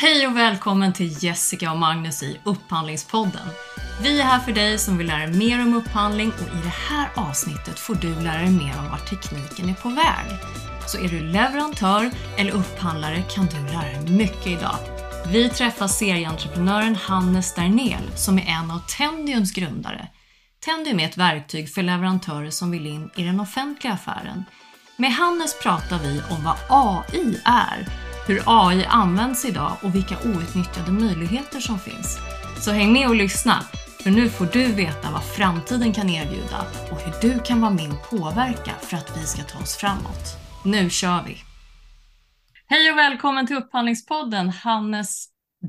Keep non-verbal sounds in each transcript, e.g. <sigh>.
Hej och välkommen till Jessica och Magnus i Upphandlingspodden. Vi är här för dig som vill lära dig mer om upphandling och i det här avsnittet får du lära dig mer om vart tekniken är på väg. Så är du leverantör eller upphandlare kan du lära dig mycket idag. Vi träffar serieentreprenören Hannes Dernel som är en av Tendiums grundare. Tendium är ett verktyg för leverantörer som vill in i den offentliga affären. Med Hannes pratar vi om vad AI är hur AI används idag och vilka outnyttjade möjligheter som finns. Så häng med och lyssna, för nu får du veta vad framtiden kan erbjuda och hur du kan vara med och påverka för att vi ska ta oss framåt. Nu kör vi! Hej och välkommen till Upphandlingspodden Hannes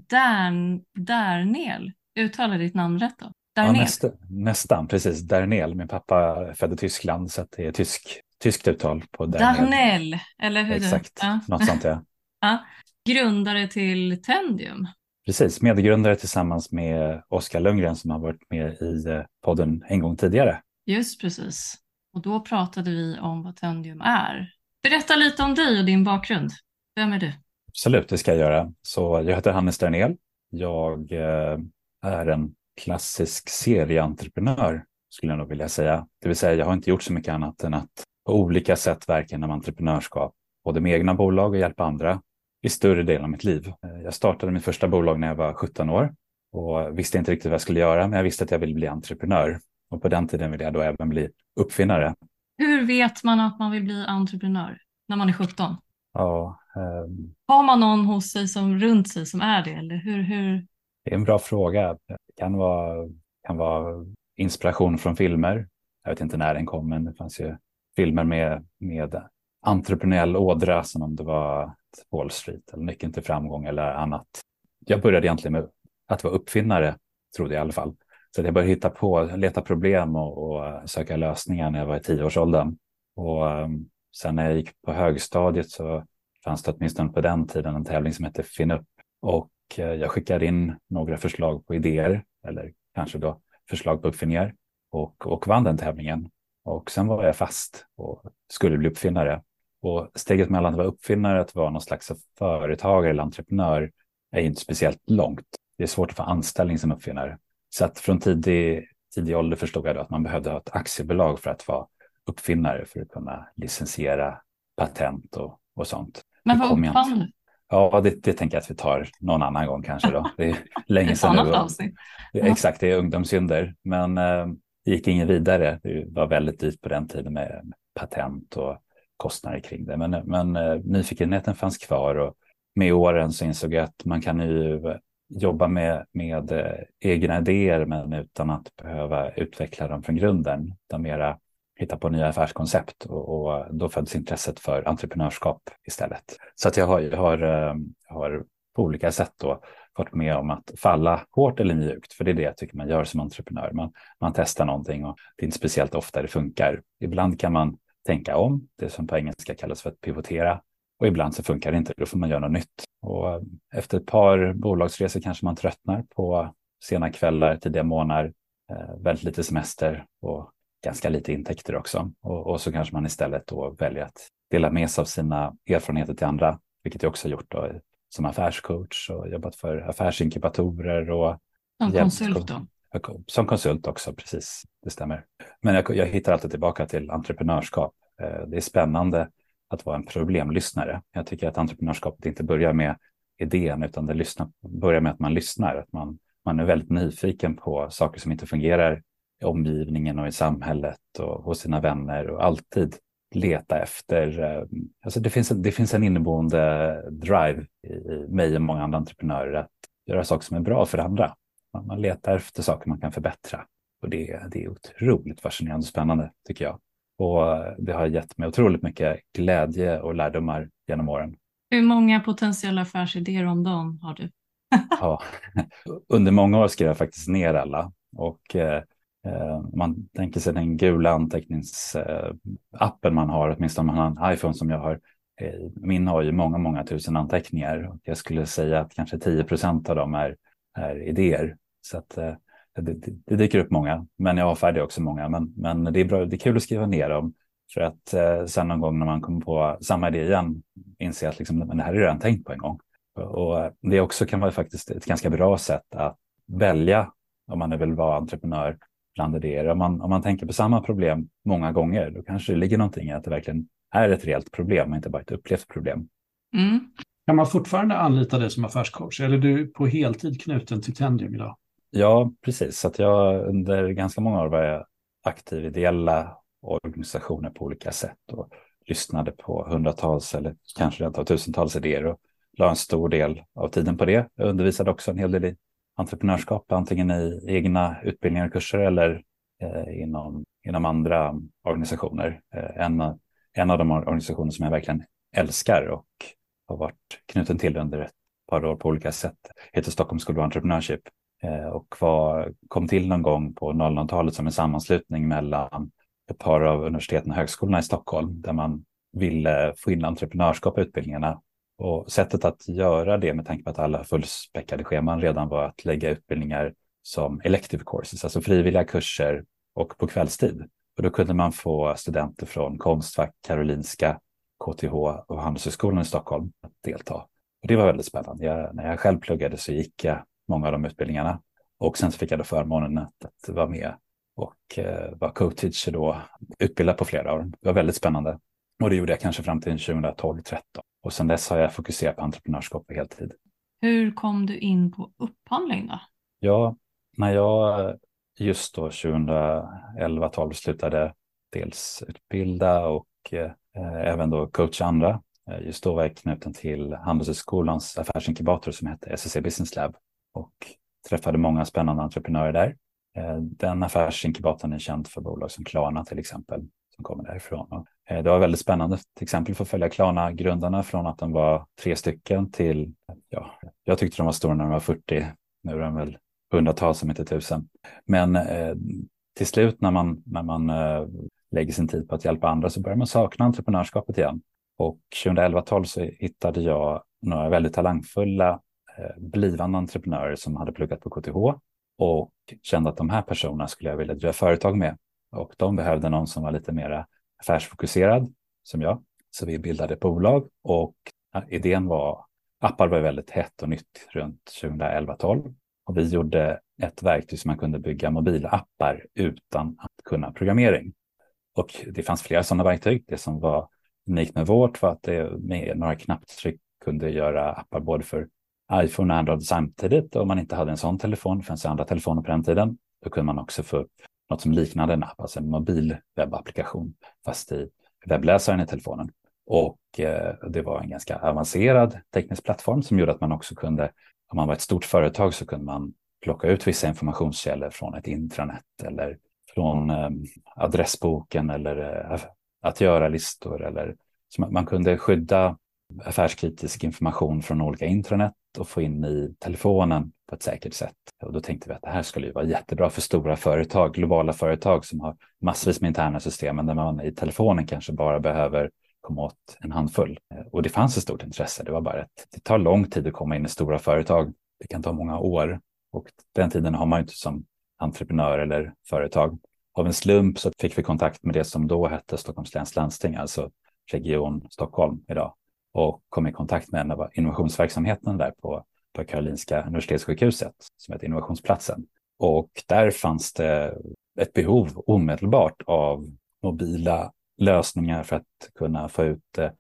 Dern, Dernel. Uttalar ditt namn rätt då? Ja, nästa, nästan, precis. Dernel. Min pappa födde i Tyskland så det är tysk, tyskt uttal på Dernel. Dernel, eller hur? Exakt, ja. något sånt ja. Ja, grundare till Tendium. Precis, medgrundare tillsammans med Oskar Lundgren som har varit med i eh, podden en gång tidigare. Just precis. Och då pratade vi om vad Tendium är. Berätta lite om dig och din bakgrund. Vem är du? Absolut, det ska jag göra. Så jag heter Hannes Dernel. Jag eh, är en klassisk serieentreprenör skulle jag nog vilja säga. Det vill säga, jag har inte gjort så mycket annat än att på olika sätt verka inom entreprenörskap, både med egna bolag och hjälpa andra i större delen av mitt liv. Eh, jag startade mitt första bolag när jag var 17 år och visste inte riktigt vad jag skulle göra, men jag visste att jag ville bli entreprenör. Och på den tiden ville jag då även bli uppfinnare. Hur vet man att man vill bli entreprenör när man är 17? Ja, um... Har man någon hos sig som runt sig som är det? Eller hur, hur... Det är en bra fråga. Det kan vara, kan vara inspiration från filmer. Jag vet inte när den kom, men det fanns ju filmer med, med entreprenöriell ådra som om det var Wall Street eller Nyckeln till framgång eller annat. Jag började egentligen med att vara uppfinnare, trodde jag i alla fall. Så jag började hitta på, leta problem och, och eh, söka lösningar när jag var i tioårsåldern. Och um, sen när jag gick på högstadiet så fanns det åtminstone på den tiden en tävling som hette FinUp. Och uh, jag skickade in några förslag på idéer, eller kanske då förslag på uppfinningar, och, och vann den tävlingen. Och sen var jag fast och skulle bli uppfinnare. Och steget mellan att vara uppfinnare och att vara någon slags företagare eller entreprenör är inte speciellt långt. Det är svårt att få anställning som uppfinnare. Så att från tidig, tidig ålder förstod jag att man behövde ha ett aktiebolag för att vara uppfinnare för att kunna licensiera patent och, och sånt. Men vad uppfann du? Ja, det, det tänker jag att vi tar någon annan gång kanske då. Det är <laughs> länge sedan nu. Exakt, det är ungdomssynder. Men eh, det gick ingen vidare. Det var väldigt dyrt på den tiden med patent och kostnader kring det. Men, men eh, nyfikenheten fanns kvar och med åren så insåg jag att man kan ju jobba med, med eh, egna idéer men utan att behöva utveckla dem från grunden. Utan mera hitta på nya affärskoncept och, och då föddes intresset för entreprenörskap istället. Så att jag har, har, eh, har på olika sätt då varit med om att falla hårt eller mjukt, för det är det jag tycker man gör som entreprenör. Man, man testar någonting och det är inte speciellt ofta det funkar. Ibland kan man tänka om, det som på engelska kallas för att pivotera. Och ibland så funkar det inte, då får man göra något nytt. Och eh, efter ett par bolagsresor kanske man tröttnar på sena kvällar, tidiga morgnar, eh, väldigt lite semester och ganska lite intäkter också. Och, och, så kanske man istället då väljer att dela med sig av sina erfarenheter till andra, vilket jag också har gjort då, som affärscoach och jobbat för affärsinkubatorer. Och som konsult då? Som konsult också, precis. Det stämmer. Men jag, jag hittar alltid tillbaka till entreprenörskap. Eh, det är spännande att vara en problemlyssnare. Jag tycker att entreprenörskapet inte börjar med idén, utan det lyssnar, börjar med att man lyssnar. Att man, man är väldigt nyfiken på saker som inte fungerar i omgivningen och i samhället och hos sina vänner och alltid leta efter. Eh, alltså det, finns, det finns en inneboende drive i mig och många andra entreprenörer att göra saker som är bra för andra. Man letar efter saker man kan förbättra. Och det, det är otroligt fascinerande och spännande tycker jag. Och det har gett mig otroligt mycket glädje och lärdomar genom åren. Hur många potentiella affärsidéer om dagen har du? <laughs> ja, <laughs> under många år skrev jag faktiskt ner alla. Och eh, man tänker sig den gula anteckningsappen man har, åtminstone om man har en iPhone som jag har. Eh, min har ju många, många tusen anteckningar. Jag skulle säga att kanske 10 procent av dem är, är idéer. Så att, eh, det, det, dyker upp många, men jag avfärdar också många. Men, men det, är bra, det är kul att skriva ner dem. För att eh, sen någon gång när man kommer på samma idé igen inse att liksom, men det här är redan tänkt på en gång. Och det också kan vara faktiskt ett ganska bra sätt att välja om man vill vara entreprenör bland idéer. Om man, om man tänker på samma problem många gånger, då kanske det ligger någonting i att det verkligen är ett reellt problem och inte bara ett upplevt problem. Mm. Kan man fortfarande anlita dig som affärscoach eller är du på heltid knuten till Tendium idag? Ja, precis. Så att jag under ganska många år var jag aktiv i ideella organisationer på olika sätt och lyssnade på hundratals eller kanske rent av tusentals idéer och la en stor del av tiden på det. Jag undervisade också en hel del i entreprenörskap, antingen i egna utbildningar och kurser eller eh, inom, inom andra organisationer. Eh, en, en av de organisationer som jag verkligen älskar och har varit knuten till under ett par år på olika sätt heter Stockholm School of Entrepreneurship Eh, och var, kom till någon gång på 00-talet som en sammanslutning mellan ett par av universiteten och högskolorna i Stockholm där man ville få in entreprenörskap i utbildningarna. Och sättet att göra det med tanke på att alla fullspäckade scheman redan var att lägga utbildningar som elective courses, alltså frivilliga kurser och på kvällstid. Och då kunde man få studenter från Konstfack, Karolinska, KTH och Handelshögskolan i Stockholm att delta. Och det var väldigt spännande. Jag, när jag själv pluggade så gick jag många av de utbildningarna och sen fick jag då förmånen att, att vara med och eh, var co-teacher då, utbildad på flera år. Det var väldigt spännande. Och det gjorde jag kanske fram till 2012-13. Och sen dess har jag fokuserat på entreprenörskap på heltid. Hur kom du in på upphandling då? Ja, när jag just då 2011-12 slutade dels utbilda och eh, även då coacha andra. Eh, just då var jag knuten till Handelshögskolans affärsinkubator som hette SSC Business Lab och träffade många spännande entreprenörer där. Eh, den affärsinkubatorn är känd för bolag som Klarna till exempel, som kommer därifrån. Eh, det var väldigt spännande, till exempel för att följa Klarna-grundarna från att de var tre stycken till, ja, jag tyckte de var stora när de var 40, nu är de väl hundratals om inte tusen. Men eh, till slut när man, när man eh, lägger sin tid på att hjälpa andra så börjar man sakna entreprenörskapet igen. Och 2011-12 så hittade jag några väldigt talangfulla Eh, blivande entreprenörer som hade pluggat på KTH och kände att de här personerna skulle jag vilja driva företag med. Och de behövde någon som var lite mer affärsfokuserad som jag. Så vi bildade ett bolag och idén var, appar var väldigt hett och nytt runt 2011-12. Och vi gjorde ett verktyg som man kunde bygga mobilappar utan att kunna programmering. Och det fanns flera sådana verktyg. Det som var unikt med vårt var att det med några knapptryck kunde göra appar både för iPhone och Android samtidigt. Om man inte hade en sån telefon, det fanns andra telefoner på den tiden, då kunde man också få upp något som liknade en app, alltså en mobil webbapplikation, fast i webbläsaren i telefonen. Och eh, det var en ganska avancerad teknisk plattform som gjorde att man också kunde, om man var ett stort företag så kunde man plocka ut vissa informationskällor från ett intranät eller från eh, adressboken eller eh, att göra listor eller så man, man kunde skydda affärskritisk information från olika intranät och få in i telefonen på ett säkert sätt. Och då tänkte vi att det här skulle ju vara jättebra för stora företag, globala företag som har massvis med interna system, men där man i telefonen kanske bara behöver komma åt en handfull. Och det fanns ett stort intresse. Det var bara att det tar lång tid att komma in i stora företag. Det kan ta många år och den tiden har man ju inte som entreprenör eller företag. Av en slump så fick vi kontakt med det som då hette Stockholms läns landsting, alltså Region Stockholm idag och kom i kontakt med en av innovationsverksamheten där på, på Karolinska Universitetssjukhuset som heter Innovationsplatsen. Och där fanns det ett behov omedelbart av mobila lösningar för att kunna få ut eh,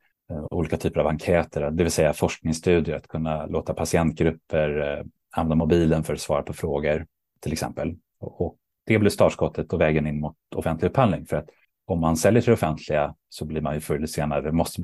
olika typer av enkäter, det vill säga forskningsstudier, att kunna låta patientgrupper eh, använda mobilen för att svara på frågor till exempel. Och det blev startskottet och vägen in mot offentlig upphandling. För att om man säljer till det offentliga så blir man ju förr eller senare, måste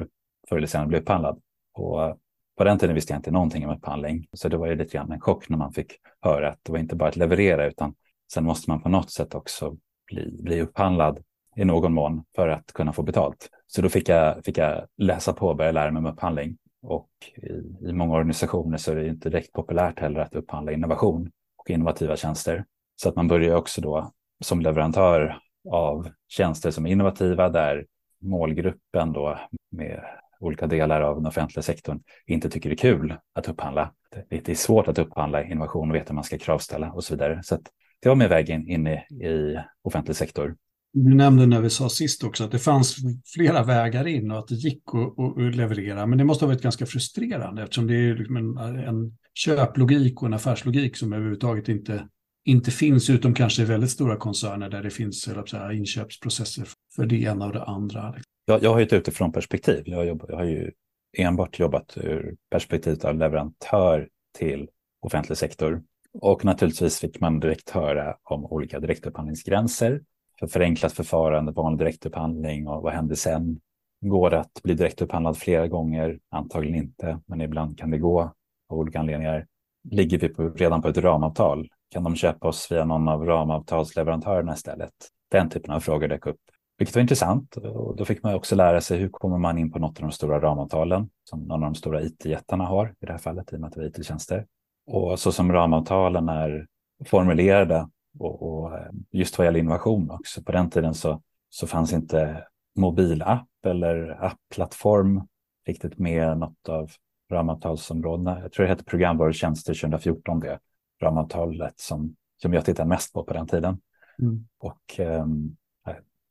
förr eller senare bli upphandlad. Och eh, på den tiden visste jag inte någonting om upphandling, så det var ju lite grann en chock när man fick höra att det var inte bara att leverera, utan sen måste man på något sätt också bli, bli upphandlad i någon mån för att kunna få betalt. Så då fick jag, fick jag läsa på och börja lära mig om upphandling. Och i, i många organisationer så är det inte direkt populärt heller att upphandla innovation och innovativa tjänster. Så att man börjar också då som leverantör av tjänster som är innovativa där målgruppen då med olika delar av den offentliga sektorn inte tycker det är kul att upphandla. Det är svårt att upphandla innovation och veta hur man ska kravställa och så vidare. Så det var min väg in, i, i offentlig sektor. Du nämnde när vi sa sist också att det fanns flera vägar in och att det gick att, att leverera. Men det måste ha varit ganska frustrerande eftersom det är liksom en, en köplogik och en affärslogik som överhuvudtaget inte, inte finns, utom kanske i väldigt stora koncerner där det finns säga, inköpsprocesser för det ena och det andra. Jag, jag har ju ett utifrån perspektiv. Jag, jobb, jag har ju enbart jobbat ur perspektivet av leverantör till offentlig sektor. Och naturligtvis fick man direkt höra om olika direktupphandlingsgränser för förenklat förfarande, vanlig direktupphandling och vad händer sen? Går det att bli direktupphandlad flera gånger? Antagligen inte, men ibland kan det gå av olika anledningar. Ligger vi på, redan på ett ramavtal? Kan de köpa oss via någon av ramavtalsleverantörerna istället? Den typen av frågor dök upp, vilket var intressant. Och då fick man också lära sig hur kommer man in på något av de stora ramavtalen som någon av de stora it-jättarna har i det här fallet, i och med att det var it-tjänster. Och så som ramavtalen är formulerade och, och, eh, just vad gäller innovation också. På den tiden så, så fanns inte mobilapp eller appplattform riktigt med något av ramavtalsområdena. Jag tror det hette programvarutjänster 2014, det ramavtalet som, som jag tittade mest på på den tiden. Mm. Och jag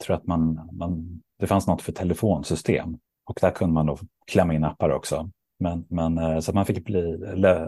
tror att man, man, det fanns något för telefonsystem och där kunde man då klämma in appar också. Men, men eh, så man fick bli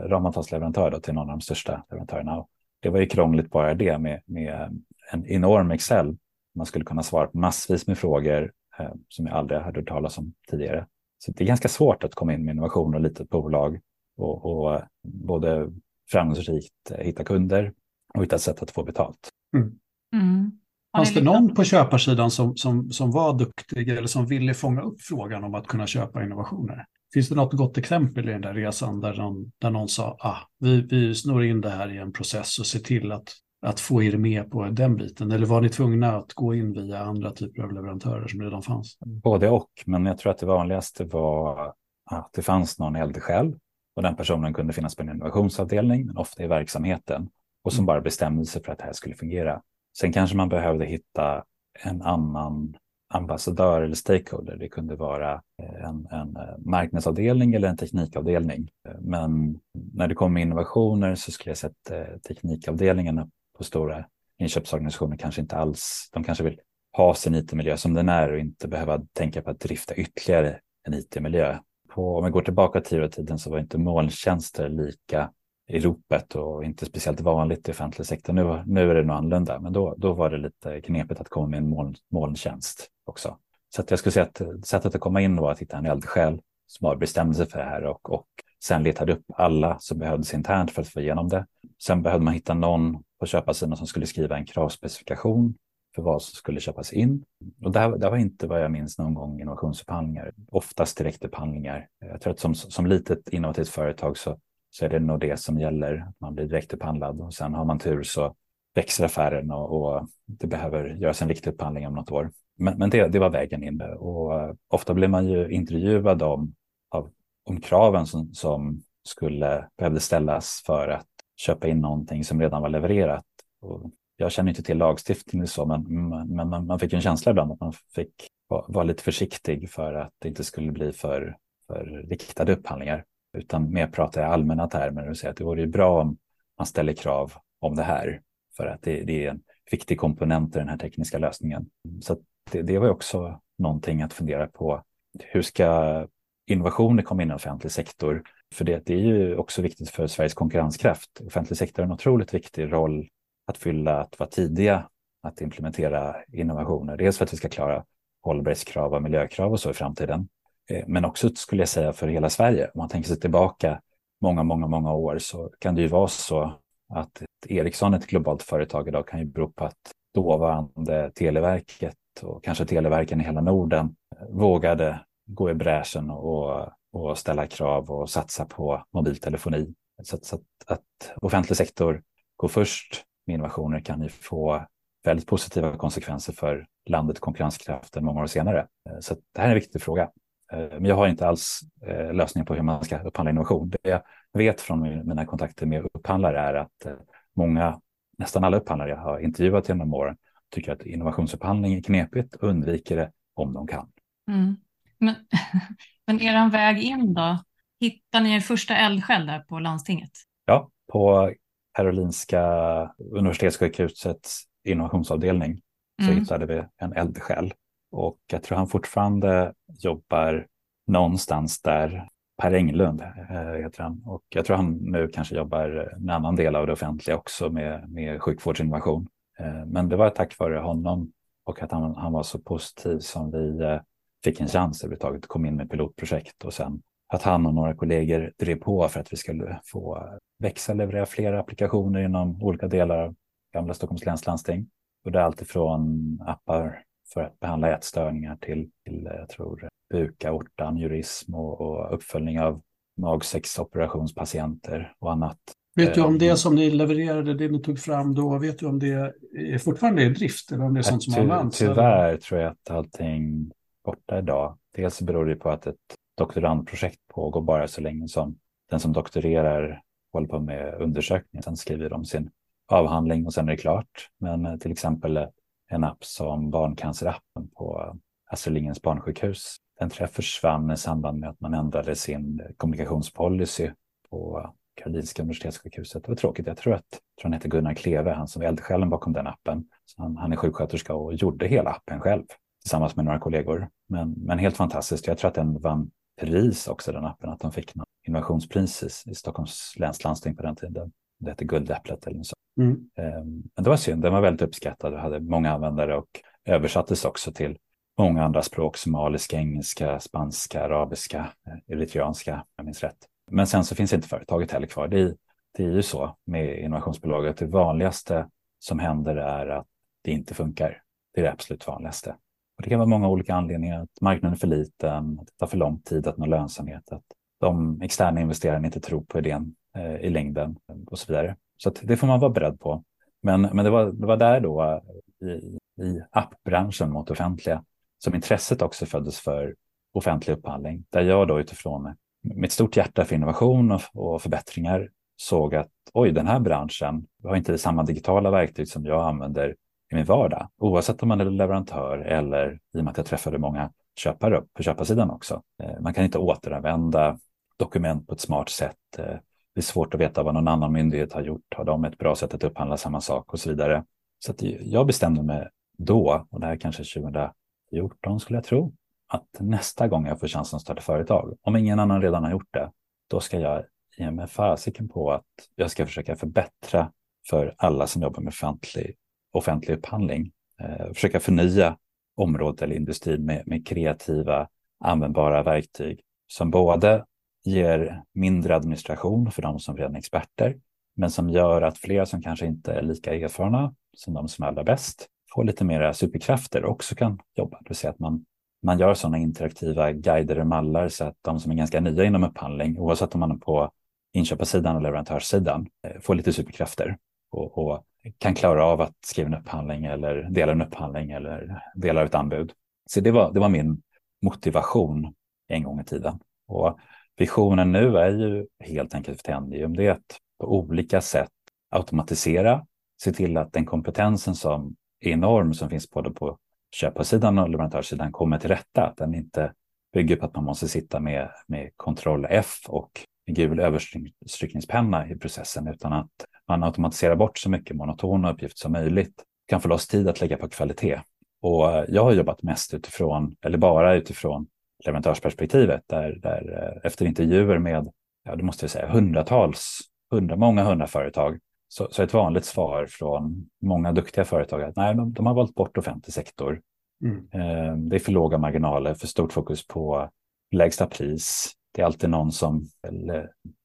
ramavtalsleverantör till någon av de största leverantörerna. Det var ju krångligt bara det med, med en enorm Excel. Man skulle kunna svara på massvis med frågor eh, som jag aldrig hade hört talas om tidigare. Så det är ganska svårt att komma in med innovation och litet bolag och, och både framgångsrikt hitta kunder och hitta ett sätt att få betalt. Mm. Mm. Fanns det någon på köparsidan som, som, som var duktig eller som ville fånga upp frågan om att kunna köpa innovationer? Finns det något gott exempel i den där resan där någon, där någon sa ah, vi, vi snor in det här i en process och ser till att, att få er med på den biten? Eller var ni tvungna att gå in via andra typer av leverantörer som redan fanns? Både och, men jag tror att det vanligaste var att det fanns någon eldsjäl och den personen kunde finnas på en innovationsavdelning, men ofta i verksamheten och som mm. bara bestämde sig för att det här skulle fungera. Sen kanske man behövde hitta en annan ambassadör eller stakeholder. Det kunde vara eh, en, en eh, marknadsavdelning eller en teknikavdelning. Men när det kommer innovationer så skulle jag säga att eh, teknikavdelningarna på stora inköpsorganisationer kanske inte alls, de kanske vill ha sin it-miljö som den är och inte behöva tänka på att drifta ytterligare en it-miljö. Om vi går tillbaka till tiden så var inte molntjänster lika i ropet och inte speciellt vanligt i offentlig sektor. Nu, nu är det nog annorlunda, men då, då var det lite knepigt att komma med en moln, molntjänst också. Så att jag skulle säga att sättet att komma in var att hitta en eldsjäl som har bestämde sig för det här och, och sen letade upp alla som behövdes internt för att få igenom det. Sen behövde man hitta någon på köparsidan som skulle skriva en kravspecifikation för vad som skulle köpas in. Och det, här, det var inte vad jag minns någon gång innovationsupphandlingar, oftast direktupphandlingar. Jag tror att som, som litet innovativt företag så så är det nog det som gäller. Man blir direktupphandlad och sen har man tur så växer affären och, och det behöver göras en riktig upphandling om något år. Men, men det, det, var vägen in och eh, ofta blir man ju intervjuad om, av, om kraven som, som skulle behövde ställas för att köpa in någonting som redan var levererat. Och jag känner inte till lagstiftningen så, men, men man, man fick en känsla ibland att man fick vara, var lite försiktig för att det inte skulle bli för, för riktade upphandlingar utan mer pratar i allmänna termer och säger att det vore bra om man ställer krav om det här för att det, det är en viktig komponent i den här tekniska lösningen. Så det, det var också någonting att fundera på. Hur ska innovationer komma in i offentlig sektor? För det, det är ju också viktigt för Sveriges konkurrenskraft. Offentlig sektor har en otroligt viktig roll att fylla, att vara tidiga att implementera innovationer. Dels för att vi ska klara hållbarhetskrav och miljökrav och så i framtiden. Eh, men också skulle jag säga för hela Sverige. Om man tänker sig tillbaka många, många, många år så kan det ju vara så att Ericsson, ett globalt företag idag, kan ju bero på att dåvarande Televerket och kanske Televerken i hela Norden vågade gå i bräschen och, och ställa krav och satsa på mobiltelefoni. Så, så att, att offentlig sektor går först med innovationer kan ju få väldigt positiva konsekvenser för landet konkurrenskraften många år senare. Eh, så det här är en viktig fråga. Eh, men jag har inte alls eh, lösningen på hur man ska upphandla innovation. Det jag vet från mina kontakter med upphandlare är att eh, många, nästan alla upphandlare jag har intervjuat genom åren tycker att innovationsupphandling är knepigt och undviker det om de kan. Mm. Men, <laughs> men er väg in då? Hittar ni er första eldsjäl där på landstinget? Ja, på Karolinska universitetssjukhusets innovationsavdelning så mm. hittade vi en eldsjäl. Och jag tror han fortfarande jobbar någonstans där. Per Englund eh, heter han. Och jag tror han nu kanske jobbar en annan del av det offentliga också med, med sjukvårdsinnovation. Eh, men det var tack vare honom och att han, han var så positiv som vi eh, fick en chans överhuvudtaget, kom in med pilotprojekt och sen att han och några kollegor drev på för att vi skulle få växa, leverera fler applikationer inom olika delar av gamla Stockholms läns landsting. Och det är alltifrån appar för att behandla ätstörningar till, till jag tror, buka, ortan, jurism och, och uppföljning av magsexoperationspatienter och annat. Vet du om det ehm. som ni levererade, det ni tog fram då, vet du om det är fortfarande i drift eller om det är sånt som ty, används? Tyvärr eller? tror jag att allting borta idag. Dels beror det på att ett doktorandprojekt pågår bara så länge som den som doktorerar håller på med undersökningen. Sen skriver de sin avhandling och sen är det klart. Men eh, till exempel en app som Barncancerappen på alltså Astrid Lindgrens barnsjukhus. Den tror jag försvann i samband med att man ändrade sin kommunikationspolicy på Karolinska universitetssjukhuset. Det var tråkigt. Jag tror att jag tror han heter Gunnar Kleve, han som är eldsjälen bakom den appen. Så han, han är sjuksköterska och gjorde hela appen själv tillsammans med några kollegor. Men, men helt fantastiskt. Jag tror att den vann pris också, den appen, att de fick något innovationspris i, i Stockholms läns landsting på den tiden. Det hette Guldäpplet eller så. Mm. Ehm, men det var synd, den var väldigt uppskattad och hade många användare och översattes också till många andra språk, somaliska, engelska, spanska, arabiska, eh, eritreanska, om jag minns rätt. Men sen så finns inte företaget heller kvar. Det är, det är ju så med innovationsbolaget. Det vanligaste som händer är att det inte funkar. Det är det absolut vanligaste. Och det kan vara många olika anledningar. Att marknaden är för liten, att det tar för lång tid att nå lönsamhet, att de externa investerarna inte tror på idén eh, i längden och så vidare. Så det får man vara beredd på. Men, men det, var, det var där då i, i appbranschen mot offentliga som intresset också föddes för offentlig upphandling. Där jag då utifrån mitt stort hjärta för innovation och, och förbättringar såg att oj, den här branschen har inte samma digitala verktyg som jag använder i min vardag. Oavsett om man är leverantör eller i och med att jag träffade många köpare på köparsidan också. Eh, man kan inte återanvända dokument på ett smart sätt. Eh, det är svårt att veta vad någon annan myndighet har gjort. Har de ett bra sätt att upphandla samma sak och så vidare. Så jag bestämde mig då, och det här kanske 2014 skulle jag tro, att nästa gång jag får chansen att starta företag, om ingen annan redan har gjort det, då ska jag ge mig fasiken på att jag ska försöka förbättra för alla som jobbar med offentlig offentlig upphandling. Eh, försöka förnya området eller industrin med, med kreativa användbara verktyg som både ger mindre administration för de som redan är experter, men som gör att fler som kanske inte är lika erfarna som de som är allra bäst får lite mera superkrafter och också kan jobba. Det vill säga att man, man gör sådana interaktiva guider och mallar så att de som är ganska nya inom upphandling, oavsett om man är på inköparsidan eller leverantörssidan, eh, får lite superkrafter och, och kan klara av att skriva en upphandling eller dela en upphandling eller dela ett anbud. Så det var, det var min motivation en gång i tiden. Och visionen nu är ju helt enkelt för Tendium, det är att på olika sätt automatisera, se till att den kompetensen som är enorm som finns både på köparsidan och leverantörssidan kommer till rätta. Att den inte bygger på att man måste sitta med, med kontroll F och gul överstrykningspenna i processen utan att man automatiserar bort så mycket monotona uppgifter som möjligt. Kan få loss tid att lägga på kvalitet. Och eh, jag har jobbat mest utifrån, eller bara utifrån leverantörsperspektivet, där, där eh, efter intervjuer med, ja det måste jag säga, hundratals, hundra, många hundra företag, så, så ett vanligt svar från många duktiga företag är att nej, de, de har valt bort offentlig sektor. Mm. Eh, det är för låga marginaler, för stort fokus på lägsta pris. Det är alltid någon som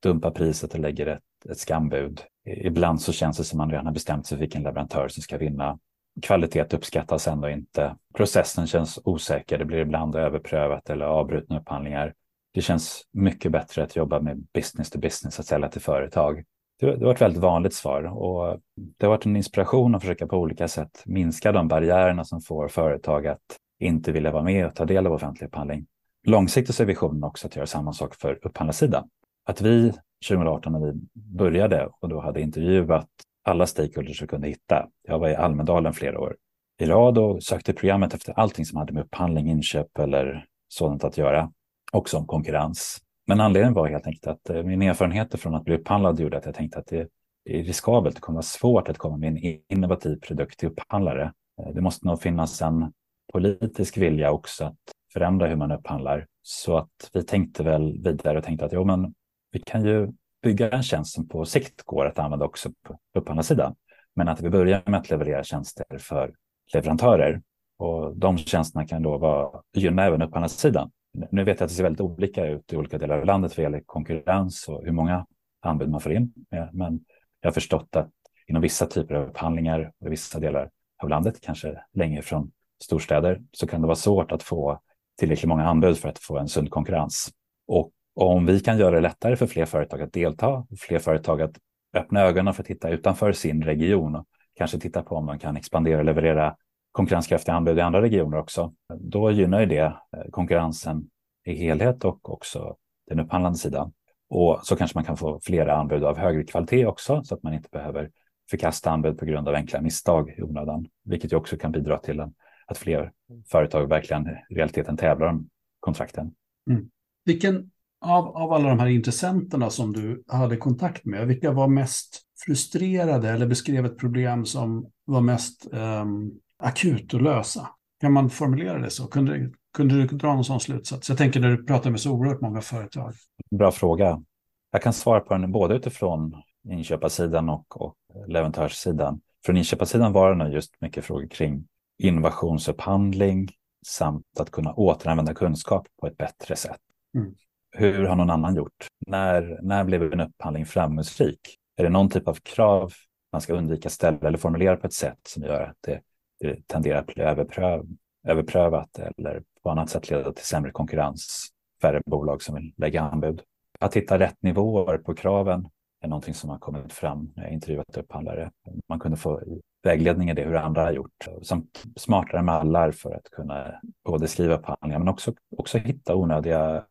dumpar priset och lägger ett, ett skambud. Ibland så känns det som man redan har bestämt sig för vilken leverantör som ska vinna. Kvalitet uppskattas ändå inte. Processen känns osäker. Det blir ibland överprövat eller avbrutna upphandlingar. Det känns mycket bättre att jobba med business to business, att sälja till företag. Det, det var ett väldigt vanligt svar och det har varit en inspiration att försöka på olika sätt minska de barriärerna som får företag att inte vilja vara med och ta del av offentlig upphandling. Långsiktigt så är visionen också att göra samma sak för upphandlarsidan. Att vi 2018 när vi började och då hade intervjuat alla stakeholders vi kunde hitta. Jag var i Almedalen flera år i rad och sökte programmet efter allting som hade med upphandling, inköp eller sådant att göra. Också om konkurrens. Men anledningen var helt enkelt att eh, min erfarenhet från att bli upphandlad gjorde att jag tänkte att det är riskabelt. Det kommer vara svårt att komma med en innovativ produkt till upphandlare eh, det måste nog finnas en politisk vilja också att förändra hur man upphandlar. Så att vi tänkte väl vidare och tänkte att jo, men vi kan ju bygga en tjänst som på sikt går att använda också på upphandlarsidan. Men att vi börjar med att leverera tjänster för leverantörer. Och de tjänsterna kan då vara, gynna även upphandlarsidan. Nu vet jag att det ser väldigt olika ut i olika delar av landet vad gäller konkurrens och hur många anbud man får in. Eh, men jag har förstått att inom vissa typer av upphandlingar och vissa delar av landet, kanske längre från storstäder, så kan det vara svårt att få tillräckligt många anbud för att få en sund konkurrens. Och om vi kan göra det lättare för fler företag att delta, fler företag att öppna ögonen för att titta utanför sin region och kanske titta på om man kan expandera och leverera konkurrenskraftiga anbud i andra regioner också. Då gynnar det eh, konkurrensen i helhet och också den upphandlande sidan. Och så kanske man kan få flera anbud av högre kvalitet också så att man inte behöver förkasta anbud på grund av enkla misstag i onödan, vilket ju också kan bidra till att fler företag verkligen i realiteten tävlar om kontrakten. Mm. Vilken av, av alla de här intressenterna som du hade kontakt med, vilka var mest frustrerade eller beskrev ett problem som var mest um, akut att lösa? Kan man formulera det så? Kunde, kunde du dra någon sån slutsats? Jag tänker när du pratar med så oerhört många företag. Bra fråga. Jag kan svara på den både utifrån inköparsidan och, och leverantörssidan. Från inköparsidan var det nog just mycket frågor kring innovationsupphandling samt att kunna återanvända kunskap på ett bättre sätt. Mm. Hur har någon annan gjort? När, när blev en upphandling framgångsrik? Är det någon typ av krav man ska undvika ställa eller formulera på ett sätt som gör att det, det tenderar att bli överpröv, överprövat eller på annat sätt leda till sämre konkurrens, färre bolag som vill lägga anbud? Att hitta rätt nivåer på kraven är någonting som har kommit fram när jag intervjuat upphandlare. Man kunde få vägledning i det hur andra har gjort. Samt smartare mallar för att kunna både skriva upphandlingar men också, också hitta onödiga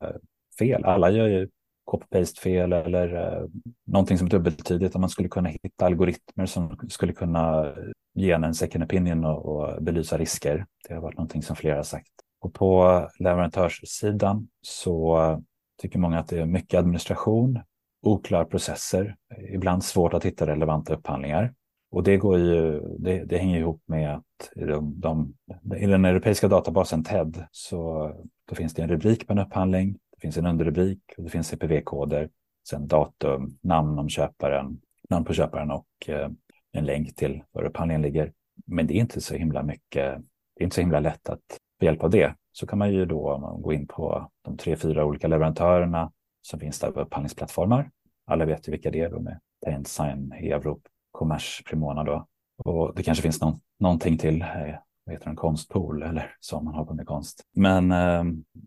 fel. Alla gör ju copy-paste-fel eller eh, någonting som är dubbeltydigt. Om man skulle kunna hitta algoritmer som skulle kunna ge en second opinion och, och belysa risker. Det har varit någonting som flera har sagt. Och på leverantörssidan så tycker många att det är mycket administration, oklara processer, ibland svårt att hitta relevanta upphandlingar. Och det, går ju, det, det hänger ihop med att de, de, i den europeiska databasen TED så då finns det en rubrik på en upphandling, det finns en underrubrik och det finns CPV-koder, sen datum, namn om köparen, namn på köparen och eh, en länk till var upphandlingen ligger. Men det är inte så himla mycket, det är inte så himla lätt att med hjälp av det så kan man ju då gå in på de tre, fyra olika leverantörerna som finns där på upphandlingsplattformar. Alla vet ju vilka det är då med Paintsign, Evrop, Kommers, Primona då. Och det kanske finns någon, någonting till, eh, heter en konstpool eller så man håller på med konst. Men eh,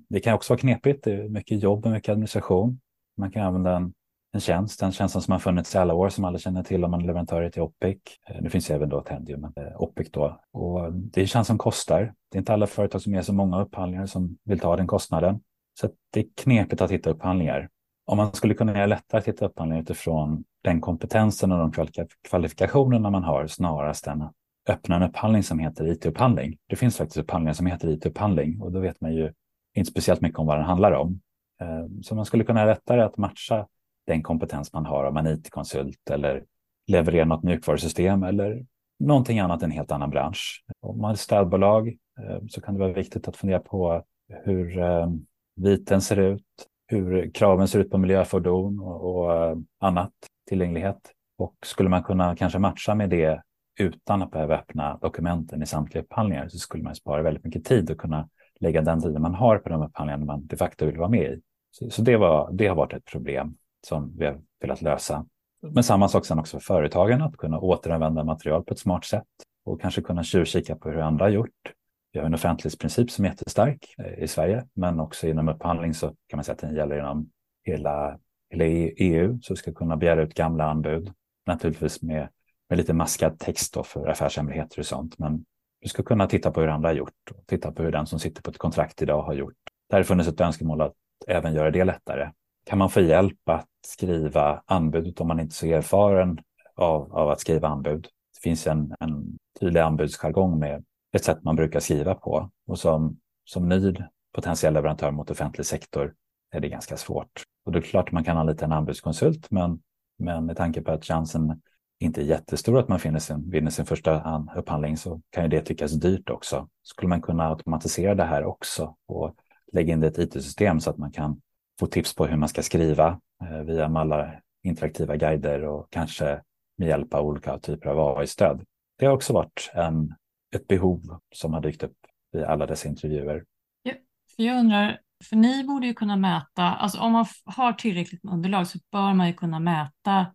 det kan också vara knepigt, det är mycket jobb och mycket administration. Man kan använda en, en tjänst, den tjänsten som har funnits i alla år som alla känner till om man är leverantör till Opic. Eh, nu finns det även då Tendium, men eh, Opic då. Och det är en tjänst som kostar. Det är inte alla företag som ger så många upphandlingar som vill ta den kostnaden. Så det är knepigt att hitta upphandlingar om man skulle kunna göra lättare att hitta upphandlingar utifrån den kompetensen och de kvalifikationerna man har snarast än att öppna en upphandling som heter IT-upphandling. Det finns faktiskt upphandlingar som heter IT-upphandling och då vet man ju inte speciellt mycket om vad den handlar om. Eh, så man skulle kunna lättare att matcha den kompetens man har om en IT-konsult eller levererar något mjukvarusystem eller någonting annat i en helt annan bransch. Om man är städbolag eh, så kan det vara viktigt att fundera på hur eh, viten ser ut, hur kraven ser ut på miljöfordon och, annat, tillgänglighet. Och skulle man kunna kanske matcha med det utan att behöva öppna dokumenten i samtliga upphandlingar så skulle man spara väldigt mycket tid och kunna lägga den tiden man har på de upphandlingar man de facto vill vara med i. Så, så det, var, det har varit ett problem som vi har velat lösa. Men samma sak sen också för företagen, att kunna återanvända material på ett smart sätt och kanske kunna tjuvkika på hur andra har gjort. Vi har en offentlighetsprincip som är jättestark eh, i Sverige, men också inom upphandling så kan man säga att den gäller inom hela, hela e- EU, så vi ska kunna begära ut gamla anbud, naturligtvis med, med lite maskad text då för affärshemligheter och sånt. Men du ska kunna titta på hur andra har gjort och titta på hur den som sitter på ett kontrakt idag har gjort. Där har funnits ett önskemål att även göra det lättare. Kan man få hjälp att skriva anbud om man inte är så erfaren av, av att skriva anbud? Det finns en, en tydlig anbudsjargong med ett sätt man brukar skriva på. Och som, som ny potentiell leverantör mot offentlig sektor är det ganska svårt. Och det är klart man kan anlita en anbudskonsult, men, men med tanke på att chansen inte är jättestor att man finner sin, vinner sin första upphandling så kan ju det tyckas dyrt också. Skulle man kunna automatisera det här också och lägga in det i ett IT-system så att man kan få tips på hur man ska skriva eh, via alla interaktiva guider och kanske med hjälp av olika typer av AI-stöd. Det har också varit en, ett behov som har dykt upp i alla dessa intervjuer. Ja, för jag undrar, för ni borde ju kunna mäta, alltså om man har tillräckligt med underlag så bör man ju kunna mäta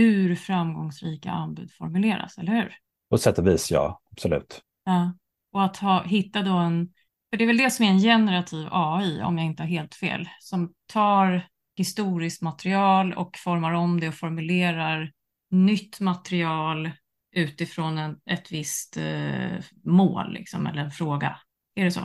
hur framgångsrika anbud formuleras, eller hur? På sätt och vis, ja, absolut. Ja, och att ha, hitta då en, för det är väl det som är en generativ AI, om jag inte har helt fel, som tar historiskt material och formar om det och formulerar nytt material utifrån en, ett visst eh, mål liksom, eller en fråga. Är det så?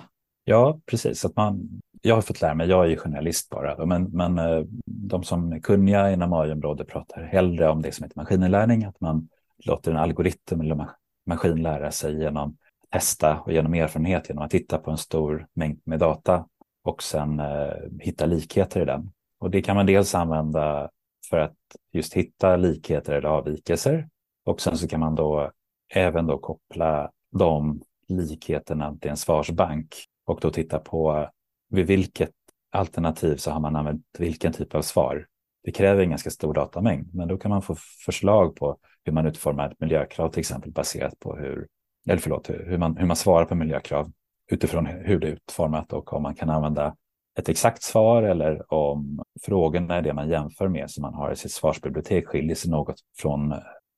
Ja, precis. Att man, jag har fått lära mig, jag är ju journalist bara, men, men eh, de som är kunniga inom AI-området pratar hellre om det som heter maskininlärning, att man låter en algoritm eller maskin lära sig genom testa och genom erfarenhet genom att titta på en stor mängd med data och sen eh, hitta likheter i den. Och det kan man dels använda för att just hitta likheter eller avvikelser och sen så kan man då även då koppla de likheterna till en svarsbank och då titta på vid vilket alternativ så har man använt vilken typ av svar. Det kräver en ganska stor datamängd, men då kan man få förslag på hur man utformar ett miljökrav till exempel baserat på hur, eller förlåt, hur man, hur man svarar på miljökrav utifrån hur det är utformat och om man kan använda ett exakt svar eller om frågorna är det man jämför med som man har i sitt svarsbibliotek skiljer sig något från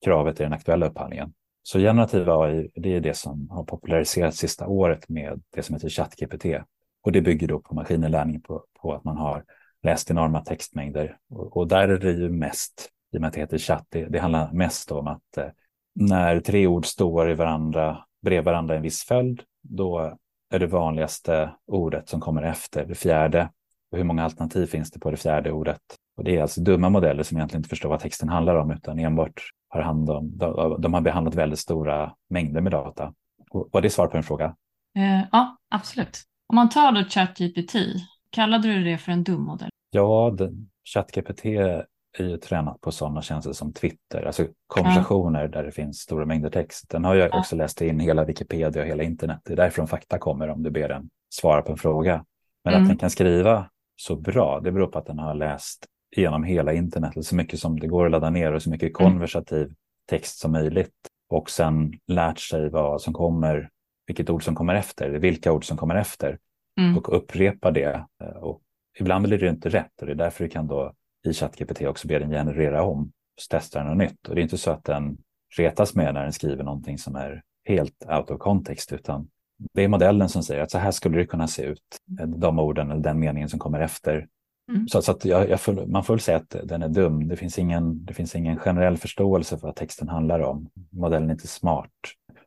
kravet i den aktuella upphandlingen. Så generativ AI, det är det som har populariserats sista året med det som heter ChatGPT. Och det bygger då på maskininlärning på, på att man har läst enorma textmängder. Och, och, där är det ju mest, i och med att det heter chatt, det, det handlar mest om att eh, när tre ord står i varandra, bredvid varandra i en viss följd, då är det vanligaste ordet som kommer efter det fjärde. Och hur många alternativ finns det på det fjärde ordet? Och det är alltså dumma modeller som egentligen inte förstår vad texten handlar om utan enbart har hand om, de, de har behandlat väldigt stora mängder med data. Och, var det svar på en fråga? Uh, ja, absolut. Om man tar då ChatGPT, kallade du det för en dum modell? Ja, ChatGPT är ju tränat på sådana tjänster som Twitter, alltså konversationer ja. där det finns stora mängder text. Den har jag ja. också läst in hela Wikipedia och hela internet. Det är därifrån fakta kommer om du ber den svara på en fråga. Men mm. att den kan skriva så bra, det beror på att den har läst igenom hela internet, så mycket som det går att ladda ner och så mycket mm. konversativ mm. text som möjligt. Och sen lärt sig vad som kommer, vilket ord som kommer efter, vilka ord som kommer efter mm. och upprepa det. Och ibland blir det inte rätt och det är därför det kan då i ChatGPT också be den generera om, testar den något nytt. Och det är inte så att den retas med när den skriver någonting som är helt out of context, utan det är modellen som säger att så här skulle det kunna se ut, de orden eller den meningen som kommer efter. Mm. Så, så, att jag, jag får, man får väl säga att den är dum. Det finns, ingen, det finns ingen generell förståelse för vad texten handlar om. Modellen är inte smart.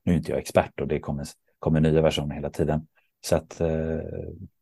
Nu är inte jag expert och det kommer, kommer nya versioner hela tiden. Så att eh,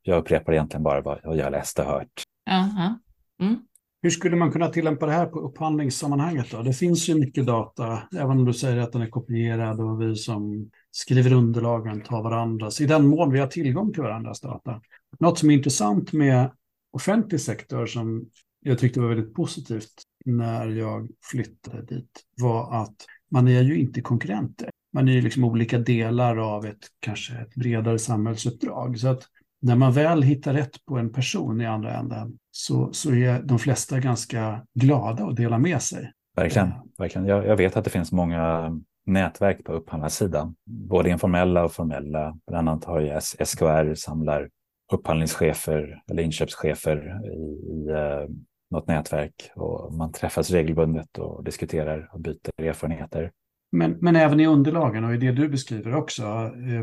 jag upprepar egentligen bara vad jag läste och hört. Uh -huh. mm. Hur skulle man kunna tillämpa det här på upphandlingssammanhanget? Då? Det finns ju mycket data, även om du säger att den är kopierad och vi som skriver underlagen tar varandras, i den mån vi har tillgång till varandras data. Något som är intressant med offentlig sektor som jag tyckte var väldigt positivt när jag flyttade dit var att man är ju inte konkurrenter. Man är ju liksom olika delar av ett kanske ett bredare samhällsuppdrag. Så att när man väl hittar rätt på en person i andra änden så, så är de flesta ganska glada att dela med sig. Verkligen. verkligen. Jag, jag vet att det finns många nätverk på upphandlarsidan, både informella och formella. Bland annat har ju SKR samlar upphandlingschefer eller inköpschefer i, i uh, något nätverk och man träffas regelbundet och diskuterar och byter erfarenheter. Men, men även i underlagen och i det du beskriver också, eh,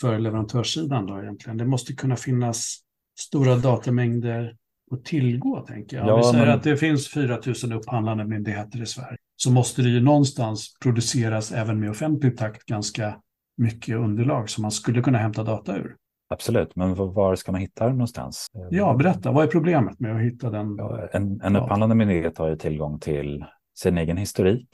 för leverantörssidan då egentligen, det måste kunna finnas stora datamängder att tillgå, tänker jag. Ja, vi säger men... att det finns 4 000 upphandlande myndigheter i Sverige, så måste det ju någonstans produceras även med offentlig takt ganska mycket underlag som man skulle kunna hämta data ur. Absolut, men var ska man hitta den någonstans? Ja, berätta, vad är problemet med att hitta den? Ja, en, en upphandlande myndighet har ju tillgång till sin egen historik,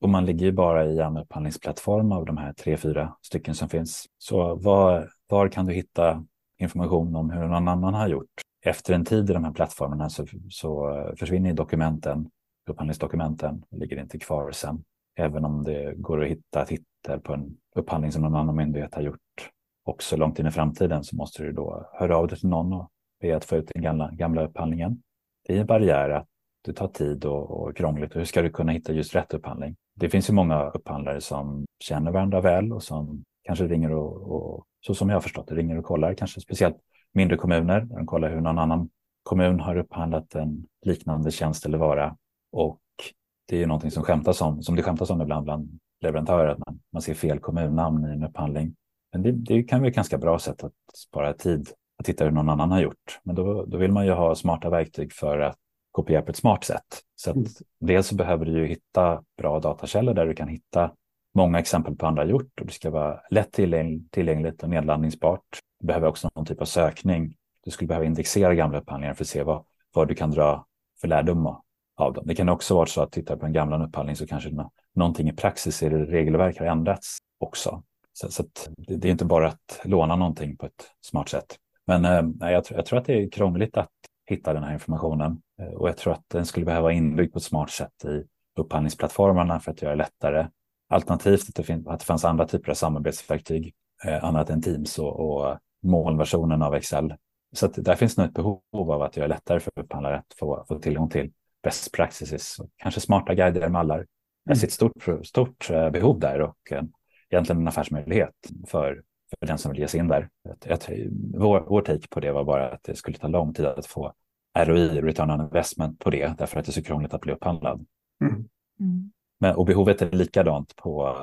och man ligger ju bara i en upphandlingsplattform av de här tre, fyra stycken som finns. Så var, var kan du hitta information om hur någon annan har gjort? Efter en tid i de här plattformarna så, så försvinner dokumenten, upphandlingsdokumenten, ligger inte kvar sen. även om det går att hitta titel på en upphandling som någon annan myndighet har gjort också långt in i framtiden så måste du då höra av dig till någon och be att få ut den gamla, gamla upphandlingen. Det är en barriär att det tar tid och, och krångligt. hur ska du kunna hitta just rätt upphandling? Det finns ju många upphandlare som känner varandra väl och som kanske ringer och, och så som jag har förstått det, ringer och kollar, kanske speciellt mindre kommuner. De kollar hur någon annan kommun har upphandlat en liknande tjänst eller vara. Och det är ju någonting som skämtas om, som det skämtas om ibland bland leverantörer, att man, man ser fel kommunnamn i en upphandling. Men det, det kan vara ett ganska bra sätt att spara tid att titta hur någon annan har gjort. Men då, då vill man ju ha smarta verktyg för att kopiera på ett smart sätt. Så att mm. dels så behöver du ju hitta bra datakällor där du kan hitta många exempel på andra gjort och det ska vara lätt tillgängligt och nedladdningsbart. Du behöver också någon typ av sökning. Du skulle behöva indexera gamla upphandlingar för att se vad, vad du kan dra för lärdom av dem. Det kan också vara så att titta på en gamla upphandling så kanske någonting i praxis i regelverk har ändrats också. Så, så det är inte bara att låna någonting på ett smart sätt. Men eh, jag, jag, tror att det är krångligt att hitta den här informationen eh, och jag tror att den skulle behöva inbyggd på ett smart sätt i upphandlingsplattformarna för att göra det lättare. Alternativt att det, finns, att det fanns andra typer av samarbetsverktyg eh, annat än Teams och, och molnversionen av Excel. Så där finns nog ett behov av att göra det lättare för upphandlare att få, få tillgång till best practices och kanske smarta guider, mallar. Jag ser ett stort, stort eh, behov där och en, egentligen en affärsmöjlighet för, för den som vill ge sig in där. Jag, jag, vår, vår take på det var bara att det skulle ta lång tid att få ROI, return on investment, på det därför att det är så krångligt att bli upphandlad. Mm. Mm. Men, och behovet är likadant på,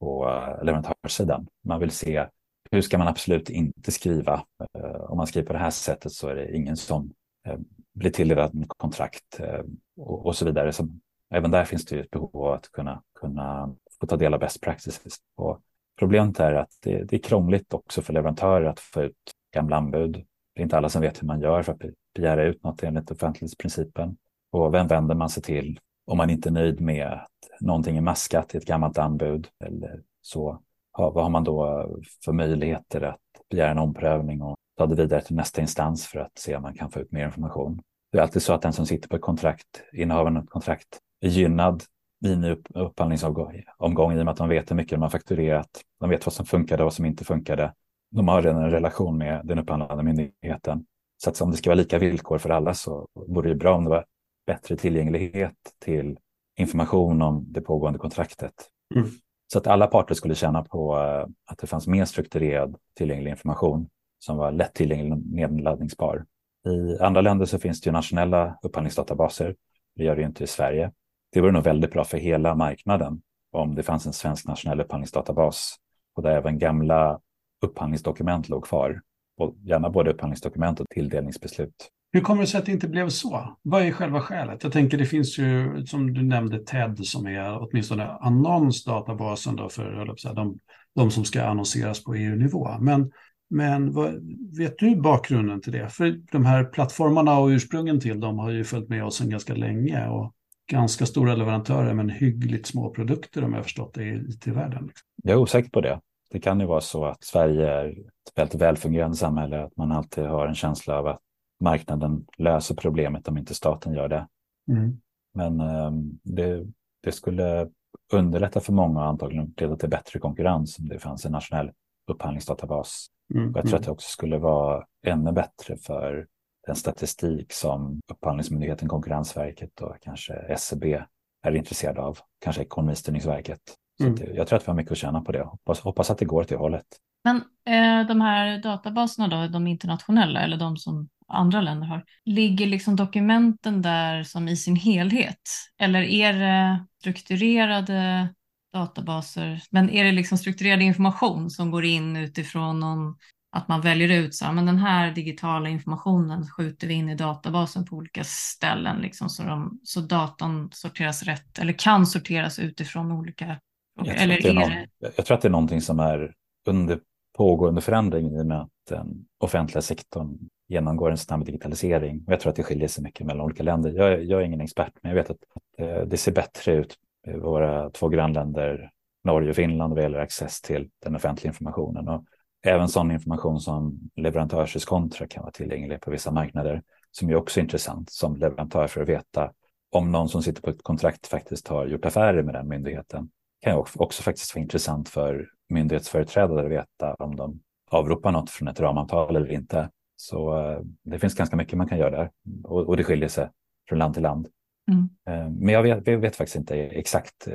på leverantörssidan. Man vill se hur ska man absolut inte skriva. Eh, om man skriver på det här sättet så är det ingen som eh, blir tilldelad med kontrakt eh, och, och, så vidare. Så även där finns det ett behov av att kunna, kunna och ta del av best practices. Och problemet är att det, det är krångligt också för leverantörer att få ut gamla anbud. Det är inte alla som vet hur man gör för att begära ut något enligt offentlighetsprincipen. Och vem vänder man sig till om man inte är nöjd med att någonting är maskat i ett gammalt anbud eller så? Vad har man då för möjligheter att begära en omprövning och ta det vidare till nästa instans för att se om man kan få ut mer information? Det är alltid så att den som sitter på ett kontrakt, innehavaren av ett kontrakt, är gynnad i en upphandlingsomgång i och med att de vet hur mycket de har fakturerat. De vet vad som funkade och vad som inte funkade. De har redan en relation med den upphandlande myndigheten. Så att om det ska vara lika villkor för alla så vore det bra om det var bättre tillgänglighet till information om det pågående kontraktet. Mm. Så att alla parter skulle känna på eh, att det fanns mer strukturerad tillgänglig information som var lättillgänglig och nedladdningsbar. I andra länder så finns det ju nationella upphandlingsdatabaser. Det gör det ju inte i Sverige. Det vore nog väldigt bra för hela marknaden om det fanns en svensk nationell upphandlingsdatabas och där även gamla upphandlingsdokument låg kvar. Och gärna både upphandlingsdokument och tilldelningsbeslut. Hur kommer det sig att det inte blev så? Vad är själva skälet? Jag tänker det finns ju, som du nämnde, TED som är åtminstone annonsdatabasen då för säga, de, de som ska annonseras på EU-nivå. Men, men vad, vet du bakgrunden till det? För de här plattformarna och ursprungen till dem har ju följt med oss sedan ganska länge och ganska stora leverantörer men hyggligt små produkter om jag förstått det i IT-världen. Liksom. Jag är osäker på det. Det kan ju vara så att Sverige är ett väldigt välfungerande samhälle, att man alltid har en känsla av att marknaden löser problemet om inte staten gör det. Mm. Men um, det, det, skulle underlätta för många och antagligen leda till bättre konkurrens om det fanns en nationell upphandlingsdatabas. Mm. Och jag tror mm. att det också skulle vara ännu bättre för den statistik som Upphandlingsmyndigheten, Konkurrensverket och kanske SCB e är intresserade av, kanske Ekonomistyrningsverket. Så mm. jag tror att vi har mycket att tjäna på det. Hoppas, hoppas att det går till hållet. Men eh, de här databaserna då, de internationella eller de som andra länder har. Ligger liksom dokumenten där som i sin helhet? Eller är det strukturerade databaser? Men är det liksom strukturerad information som går in utifrån någon, att man väljer ut så här, men den här digitala informationen skjuter vi in i databasen på olika ställen liksom, så, de, så datan sorteras rätt eller kan sorteras utifrån olika jag tror, eller är någon, det... jag tror att det är någonting som är under pågående förändring i och med att den offentliga sektorn genomgår en snabb digitalisering. Och jag tror att det skiljer sig mycket mellan olika länder. Jag, jag är ingen expert, men jag vet att, att eh, det ser bättre ut i våra två grannländer, Norge och Finland, vad gäller access till den offentliga informationen. Och även sån information som leverantörskontra kan vara tillgänglig på vissa marknader, som är också intressant som leverantör för att veta om någon som sitter på ett kontrakt faktiskt har gjort affärer med den myndigheten. kan ju också faktiskt vara intressant för myndighetsföreträdare att veta om de avropar något från ett ramavtal eller inte. Så eh, det finns ganska mycket man kan göra där och, och det skiljer sig från land till land. Mm. Eh, men jag vet, jag vet, faktiskt inte exakt eh,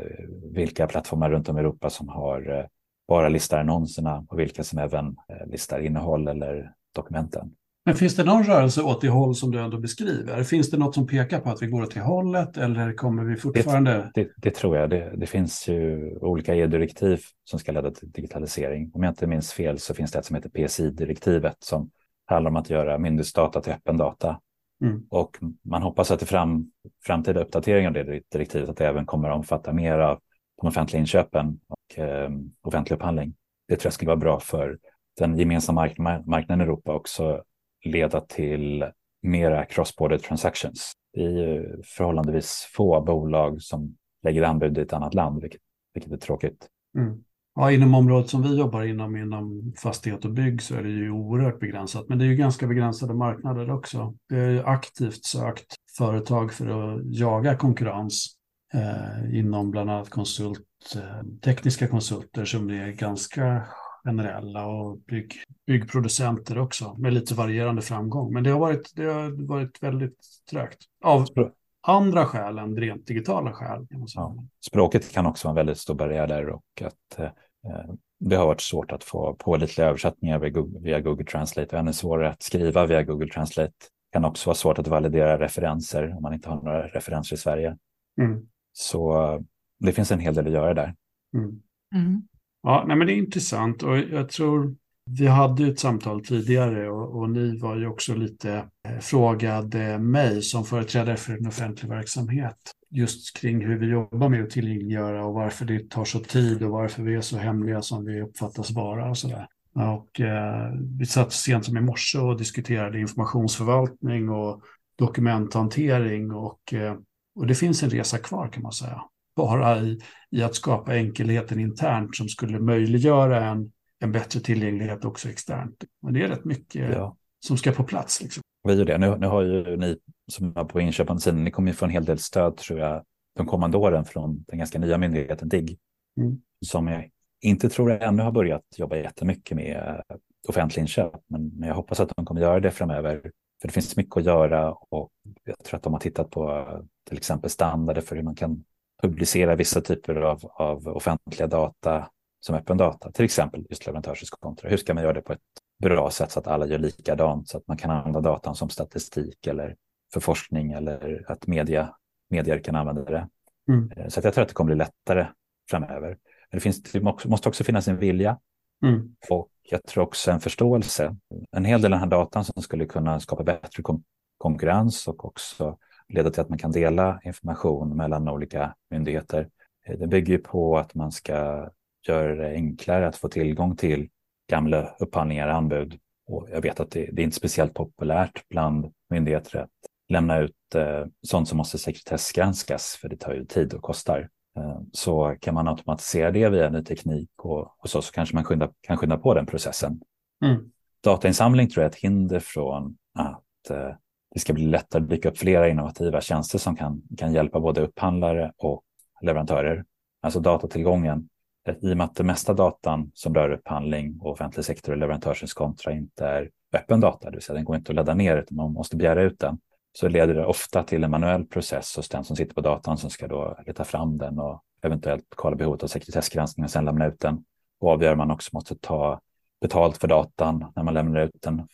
vilka plattformar runt om i Europa som har bara listar annonserna och vilka som även listar innehåll eller dokumenten. Men finns det någon rörelse åt det håll som du ändå beskriver? Finns det något som pekar på att vi går åt det hållet eller kommer vi fortfarande? Det, det, det tror jag. Det, det, finns ju olika EU-direktiv som ska leda till digitalisering. Om jag inte minns fel så finns det ett som heter PSI-direktivet som handlar om att göra myndighetsdata till öppen data. Mm. Och man hoppas att i fram, framtida uppdatering av det direktivet att det även kommer att omfatta mer av de offentliga inköpen och eh, offentlig upphandling. Det tror jag skulle vara bra för den gemensamma mark marknaden i Europa också leda till mera cross-border transactions. Det är ju förhållandevis få bolag som lägger anbud i ett annat land, vilket, vilket är tråkigt. Mm. Ja, inom området som vi jobbar inom, inom fastighet och bygg, så är det ju oerhört begränsat. Men det är ju ganska begränsade marknader också. Vi har ju aktivt sökt företag för att jaga konkurrens inom bland annat konsult, eh, tekniska konsulter som är ganska generella och bygg, byggproducenter också med lite varierande framgång. Men det har varit, det har varit väldigt trögt av andra skäl än rent digitala skäl. Ja. Språket kan också vara en väldigt stor barriär där och att eh, det har varit svårt att få pålitliga översättningar via Google, via Google Translate och ännu svårare att skriva via Google Translate. Det kan också vara svårt att validera referenser om man inte har några referenser i Sverige. Mm. Så det finns en hel del att göra där. Mm. Mm. Ja, nej, men det är intressant och jag tror vi hade ett samtal tidigare och, och ni var ju också lite eh, frågade mig som företrädare för en offentlig verksamhet just kring hur vi jobbar med att tillgängliggöra och varför det tar så tid och varför vi är så hemliga som vi uppfattas vara och sådär. Och eh, vi satt sent som i morse och diskuterade informationsförvaltning och dokumenthantering och, eh, och det finns en resa kvar kan man säga bara i, i att skapa enkelheten internt som skulle möjliggöra en, en bättre tillgänglighet också externt. Men det är rätt mycket ja. som ska på plats. Liksom. Vi gör det. Nu, nu har ju ni som är på inköpande sidan, ni kommer ju få en hel del stöd tror jag de kommande åren från den ganska nya myndigheten DIGG. Mm. Som jag inte tror jag ännu har börjat jobba jättemycket med offentlig inköp, men, men jag hoppas att de kommer göra det framöver. För det finns mycket att göra och jag tror att de har tittat på till exempel standarder för hur man kan publicera vissa typer av, av offentliga data som öppen data, till exempel just leverantörskontra. Hur ska man göra det på ett bra sätt så att alla gör likadant så att man kan använda datan som statistik eller för forskning eller att media, medier kan använda det. Mm. Eh, så jag tror att det kommer bli lättare framöver. Men det, finns, det måste också finnas en vilja mm. och jag tror också en förståelse. En hel del av den här datan som skulle kunna skapa bättre kon konkurrens och också leda till att man kan dela information mellan olika myndigheter. Eh, det bygger på att man ska göra det enklare att få tillgång till gamla upphandlingar och anbud. Och jag vet att det, det är inte speciellt populärt bland myndigheter att lämna ut eh, sånt som måste sekretessgranskas för det tar ju tid och kostar. Eh, så kan man automatisera det via ny teknik och, och så, så kanske man skynda, kan skynda på den processen. Mm. Datainsamling tror jag är ett hinder från att eh, det ska bli lättare att dyka upp flera innovativa tjänster som kan, kan hjälpa både upphandlare och leverantörer. Alltså datatillgången. I och med att det mesta datan som rör upphandling och offentlig sektor och leverantörskontra inte är öppen data, det vill säga den går inte att ladda ner utan man måste begära ut den, så leder det ofta till en manuell process hos den som sitter på datan som ska då leta fram den och eventuellt kolla behovet av sekretessgranskning och sen lämna ut den. Och avgör man också måste ta betalt för datan när man lämnar ut den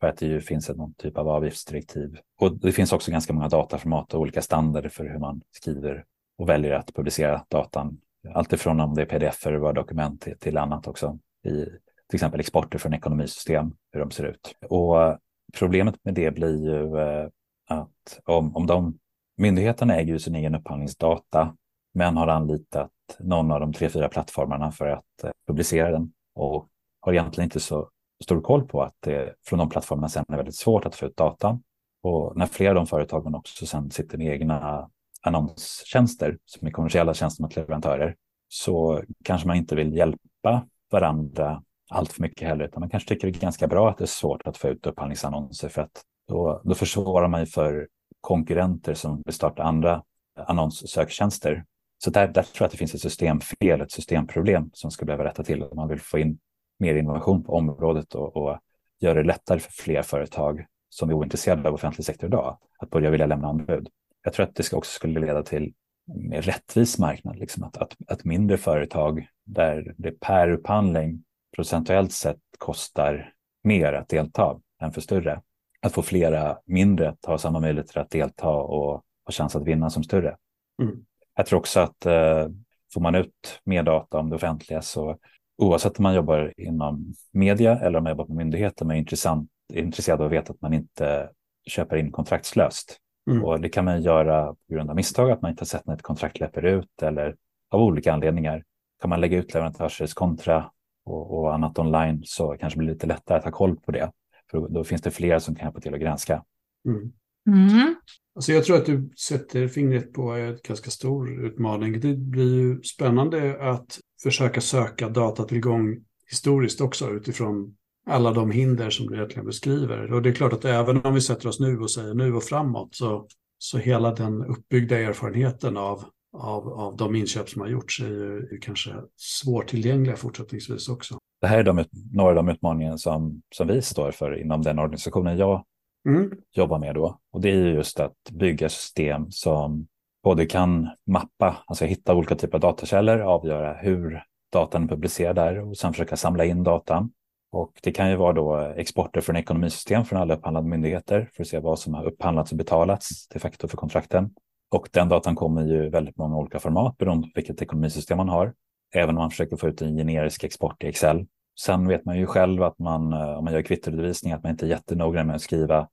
för att det ju finns någon typ av avgiftsdirektiv. Och det finns också ganska många dataformat och olika standarder för hur man skriver och väljer att publicera datan. Alltifrån om det är pdf eller Word-dokument till annat också. I till exempel exporter från ekonomisystem, hur de ser ut. Och problemet med det blir ju eh, att om, om de myndigheterna äger ju sin egen upphandlingsdata men har anlitat någon av de tre, fyra plattformarna för att eh, publicera den och har egentligen inte så stor koll på att det från de plattformarna sen är väldigt svårt att få ut data. Och när flera av de företagen också sen sitter med egna annonstjänster som är kommersiella tjänster mot leverantörer så kanske man inte vill hjälpa varandra allt för mycket heller, utan man kanske tycker det är ganska bra att det är svårt att få ut upphandlingsannonser för att då, då försvårar man ju för konkurrenter som vill starta andra annonssöktjänster. Så där, där tror jag att det finns ett systemfel, ett systemproblem som ska behöva rätta till. Man vill få in mer innovation på området och, och göra det lättare för fler företag som är ointresserade av offentlig sektor idag att börja vilja lämna anbud. Jag tror att det ska också skulle leda till en mer rättvis marknad, liksom att, att, att mindre företag där det per upphandling procentuellt sett kostar mer att delta än för större. Att få flera mindre att ha samma möjligheter att delta och ha chans att vinna som större. Mm. Jag tror också att eh, får man ut mer data om det offentliga så oavsett om man jobbar inom media eller om man jobbar på myndigheter, man är intressant, intresserad av att veta att man inte köper in kontraktslöst. Mm. Och det kan man göra på grund av misstag, att man inte har sett när ett kontrakt löper ut eller av olika anledningar. Kan man lägga ut leverantörskontra och, och annat online så kanske det blir lite lättare att ha koll på det. För då finns det fler som kan hjälpa till att granska. Mm. Mm. Alltså jag tror att du sätter fingret på en ganska stor utmaning. Det blir ju spännande att försöka söka datatillgång historiskt också utifrån alla de hinder som du egentligen beskriver. Och det är klart att även om vi sätter oss nu och säger nu och framåt så, så hela den uppbyggda erfarenheten av, av, av de inköp som har gjorts är ju är kanske svårtillgängliga fortsättningsvis också. Det här är de, några av de utmaningar som, som vi står för inom den organisationen jag mm. jobbar med då. Och det är just att bygga system som både kan mappa, alltså hitta olika typer av datakällor, avgöra hur datan är publicerad där och sen försöka samla in datan. Och det kan ju vara då exporter från ekonomisystem från alla upphandlade myndigheter för att se vad som har upphandlats och betalats de facto för kontrakten. Och den datan kommer ju väldigt många olika format beroende på vilket ekonomisystem man har. Även om man försöker få ut en generisk export i Excel. Sen vet man ju själv att man, eh, om man gör kvittoredovisning, att man inte är jättenoggrann med att skriva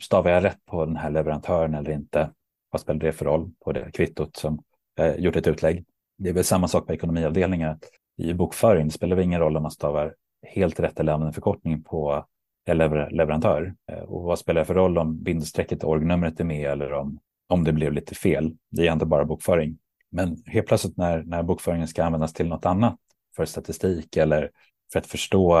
stavar jag rätt på den här leverantören eller inte? Vad spelar det för roll på det kvittot som eh, gjort ett utlägg? Det är väl samma sak på ekonomiavdelningen. I bokföring det spelar det ingen roll om man stavar helt rätt eller använder en förkortning på lever leverantör. Eh, och vad spelar det för roll om bindestrecket orgnumret är med eller om, om det blev lite fel? Det är ändå bara bokföring. Men helt plötsligt när, när bokföringen ska användas till något annat för statistik eller för att förstå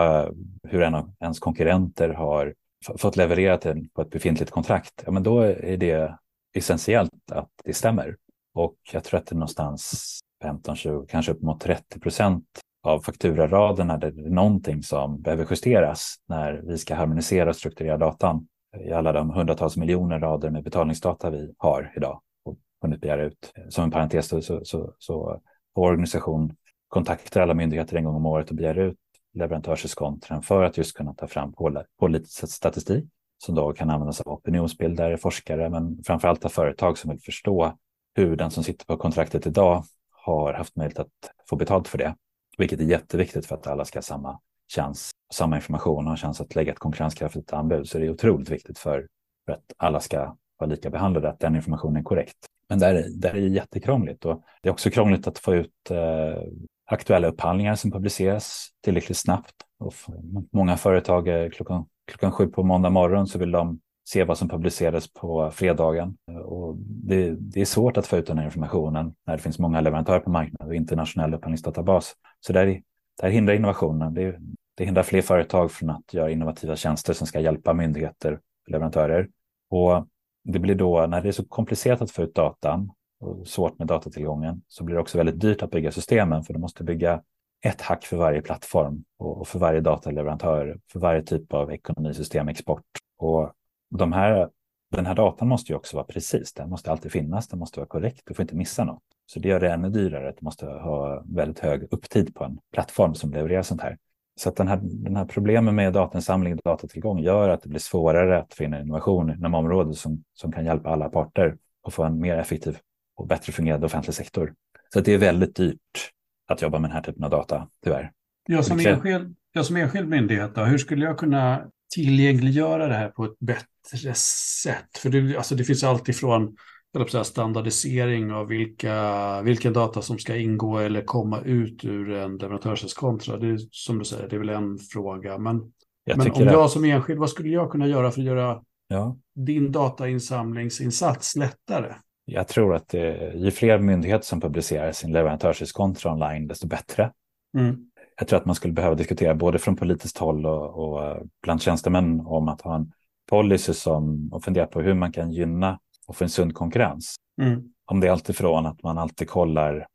hur en av ens konkurrenter har fått levererat den på ett befintligt kontrakt, ja, men då är det essentiellt att det stämmer. Och jag tror att det är någonstans 15, 20, kanske upp mot 30 procent av fakturaraderna där det är någonting som behöver justeras när vi ska harmonisera och strukturera datan i alla de hundratals miljoner rader med betalningsdata vi har idag och hunnit begära ut. Som en parentes så, så, så, så vår organisation kontaktar alla myndigheter en gång om året och begär ut leverantörskontran för att just kunna ta fram pålitlig statistik som då kan användas av opinionsbildare, forskare, men framför allt av företag som vill förstå hur den som sitter på kontraktet idag har haft möjlighet att få betalt för det. Vilket är jätteviktigt för att alla ska ha samma chans, samma information och chans att lägga ett konkurrenskraftigt anbud. Så det är otroligt viktigt för, för att alla ska vara lika behandlade, att den informationen är korrekt. Men där, där är det jättekrångligt och det är också krångligt att få ut eh, aktuella upphandlingar som publiceras tillräckligt snabbt. Och många företag klockan, klockan sju på måndag morgon så vill de se vad som publicerades på fredagen. Och det, det, är svårt att få ut den här informationen när det finns många leverantörer på marknaden och internationell upphandlingsdatabas. Så det, där här hindrar innovationen. Det, det hindrar fler företag från att göra innovativa tjänster som ska hjälpa myndigheter och leverantörer. Och det blir då, när det är så komplicerat att få ut datan och svårt med datatillgången så blir det också väldigt dyrt att bygga systemen för du måste bygga ett hack för varje plattform och för varje dataleverantör, för varje typ av ekonomisystem, export. Och de här, den här datan måste ju också vara precis, den måste alltid finnas, den måste vara korrekt, du får inte missa något. Så det gör det ännu dyrare att du måste ha väldigt hög upptid på en plattform som levererar sånt här. Så att den här, den här problemen med datainsamling och datatillgång gör att det blir svårare att finna innovation inom området som, som kan hjälpa alla parter och få en mer effektiv och bättre fungerande offentlig sektor. Så det är väldigt dyrt att jobba med den här typen av data, tyvärr. Jag som, enskild, jag som enskild myndighet, då, hur skulle jag kunna tillgängliggöra det här på ett bättre sätt? För det, alltså det finns standardisering av vilka, vilken data som ska ingå eller komma ut ur en leverantörskontra. Det är som du säger, det är väl en fråga. Men, men om jag som enskild, vad skulle jag kunna göra för att göra ja. din datainsamlingsinsats lättare? jag tror att det, ju fler myndigheter som publicerar sin leverantörskontra online, desto bättre. Mm. Jag tror att man skulle behöva diskutera både från politiskt håll och, och bland tjänstemän om att ha en policy som, och fundera på hur man kan gynna och få en sund konkurrens. Mm. Om det är alltifrån att man alltid kollar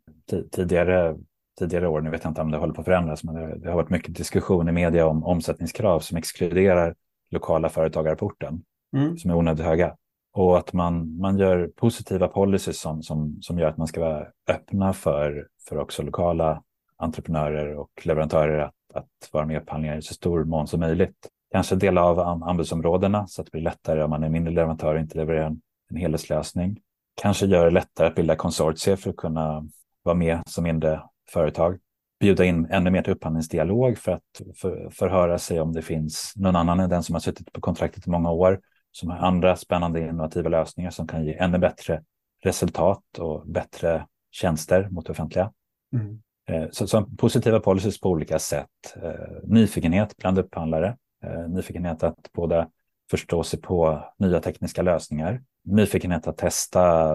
tidigare, tidigare år, nu vet jag inte om det håller på att förändras, men det, det har varit mycket diskussion i media om omsättningskrav som exkluderar lokala företagarporten mm. som är onödigt höga. Och att man, man gör positiva policies som, som, som gör att man ska vara öppna för, för också lokala entreprenörer och leverantörer att, att vara med i upphandlingar i så stor mån som möjligt. Kanske dela av anbudsområdena så att det blir lättare om man är mindre leverantör och inte levererar en, en helhetslösning. Kanske göra det lättare att bilda konsortier för att kunna vara med som mindre företag. Bjuda in ännu mer till upphandlingsdialog för att för, förhöra sig om det finns någon annan än den som har suttit på kontraktet i många år som har andra spännande innovativa lösningar som kan ge ännu bättre resultat och bättre tjänster mot det offentliga. Mm. Eh, så, så, positiva policies på olika sätt. Eh, nyfikenhet bland upphandlare. Eh, nyfikenhet att både förstå sig på nya tekniska lösningar. Nyfikenhet att testa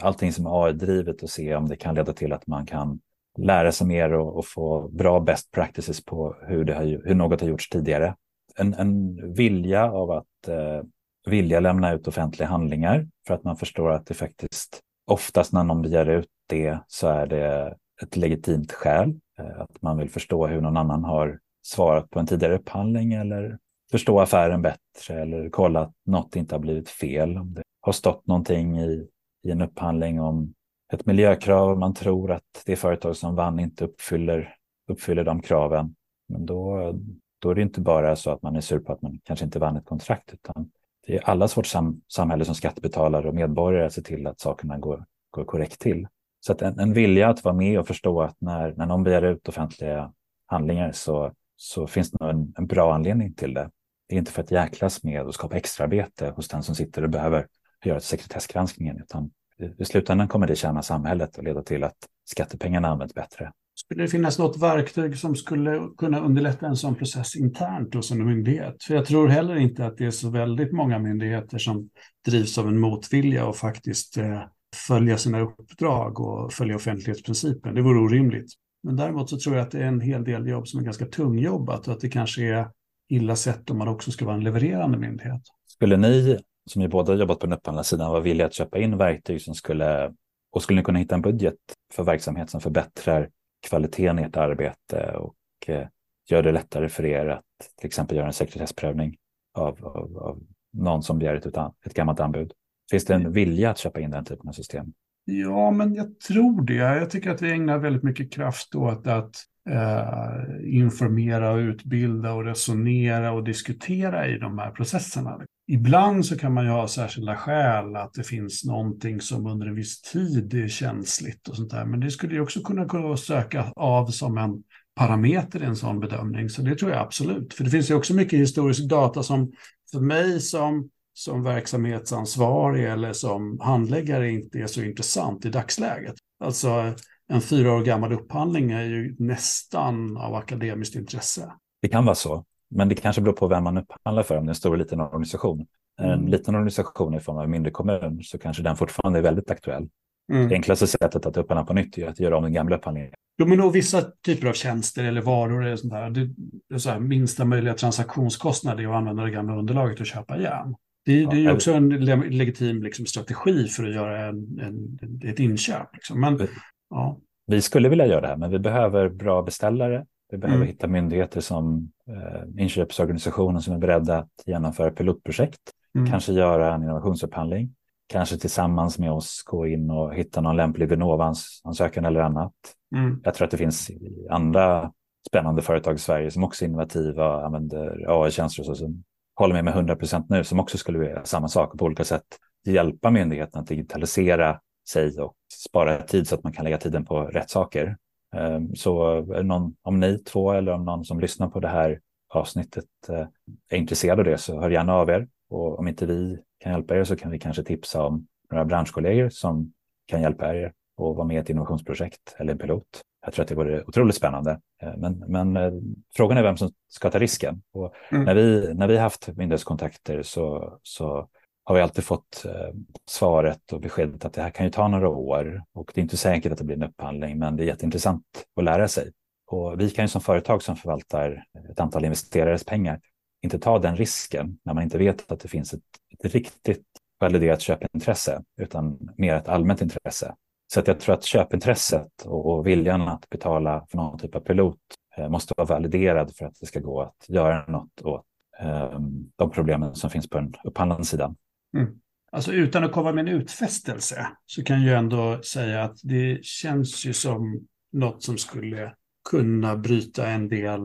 allting som är AI-drivet och se om det kan leda till att man kan lära sig mer och, och få bra best practices på hur, det har, hur något har gjorts tidigare. En, en vilja av att eh, vilja lämna ut offentliga handlingar för att man förstår att det faktiskt oftast när någon begär ut det så är det ett legitimt skäl. Eh, att man vill förstå hur någon annan har svarat på en tidigare upphandling eller förstå affären bättre eller kolla att något inte har blivit fel. Om det har stått någonting i, i en upphandling om ett miljökrav, man tror att det företag som vann inte uppfyller, uppfyller de kraven. Men då, då är det inte bara så att man är sur på att man kanske inte vann ett kontrakt, utan det är allas vårt sam samhälle som skattebetalare och medborgare att se till att sakerna går, går korrekt till. Så att en, en vilja att vara med och förstå att när, när någon begär ut offentliga handlingar så, så finns det nog en, en bra anledning till det. Det är inte för att jäklas med och skapa extraarbete hos den som sitter och behöver göra sekretessgranskningen, utan i slutändan kommer det tjäna samhället och leda till att skattepengarna används bättre. Skulle det finnas något verktyg som skulle kunna underlätta en sån process internt hos en myndighet? För jag tror heller inte att det är så väldigt många myndigheter som drivs av en motvilja och faktiskt eh, följa sina uppdrag och följa offentlighetsprincipen. Det vore orimligt. Men däremot så tror jag att det är en hel del jobb som är ganska tungjobbat och att det kanske är illa sett om man också ska vara en levererande myndighet. Skulle ni, som ju båda jobbat på den upphandlarsidan, vara villiga att köpa in verktyg som skulle, och skulle ni kunna hitta en budget för verksamhet som förbättrar kvaliteten i ert arbete och eh, gör det lättare för er att till exempel göra en sekretessprövning av, av, av någon som begär ett, ett gammalt anbud? Finns det en vilja att köpa in den typen av system? Ja, men jag tror det. Jag tycker att vi ägnar väldigt mycket kraft åt att eh, informera och utbilda och resonera och diskutera i de här processerna. Ibland så kan man ju ha särskilda skäl att det finns någonting som under en viss tid är känsligt och sånt där. Men det skulle ju också kunna gå att söka av som en parameter i en sån bedömning. Så det tror jag absolut. För det finns ju också mycket historisk data som för mig som som verksamhetsansvarig eller som handläggare inte är så intressant i dagsläget. Alltså en fyra år gammal upphandling är ju nästan av akademiskt intresse. Det kan vara så, men det kanske beror på vem man upphandlar för, om det är en stor eller liten organisation. En mm. liten organisation i form av en mindre kommun så kanske den fortfarande är väldigt aktuell. Mm. Det enklaste sättet att upphandla på nytt är att göra om den gamla upphandlingen. Jo, men då vissa typer av tjänster eller varor eller sånt där. Det, det är så här, minsta möjliga transaktionskostnad är att använda det gamla underlaget och köpa igen. Det, det är ju också en legitim liksom, strategi för att göra en, en, ett inköp. Liksom. Men, ja. Vi skulle vilja göra det här, men vi behöver bra beställare. Vi behöver mm. hitta myndigheter som eh, inköpsorganisationer som är beredda att genomföra pilotprojekt. Mm. Kanske göra en innovationsupphandling. Kanske tillsammans med oss gå in och hitta någon lämplig Vinnova-ansökan eller annat. Mm. Jag tror att det finns andra spännande företag i Sverige som också är innovativa och använder AI-tjänster och så, som håller med med 100 procent nu, som också skulle göra samma sak och på olika sätt hjälpa myndigheten att digitalisera sig och spara tid så att man kan lägga tiden på rätt saker. Ehm, så någon, om ni två eller om någon som lyssnar på det här avsnittet eh, är intresserad av det så hör gärna av er. Och om inte vi kan hjälpa er så kan vi kanske tipsa om några branschkollegor som kan hjälpa er och vara med i ett innovationsprojekt eller en pilot. Jag tror att det vore otroligt spännande. Eh, men, men eh, frågan är vem som ska ta risken. Och mm. när, vi, när vi haft myndighetskontakter så, så har vi alltid fått eh, svaret och beskedet att det här kan ju ta några år och det är inte säkert att det blir en upphandling, men det är jätteintressant att lära sig. Och vi kan ju som företag som förvaltar ett antal investerares pengar inte ta den risken när man inte vet att det finns ett, ett riktigt validerat köpintresse, utan mer ett allmänt intresse. Så att jag tror att köpintresset och viljan att betala för någon typ av pilot eh, måste vara validerad för att det ska gå att göra något åt eh, de problemen som finns på den upphandlande sidan. Mm. Alltså utan att komma med en utfästelse så kan jag ändå säga att det känns ju som något som skulle kunna bryta en del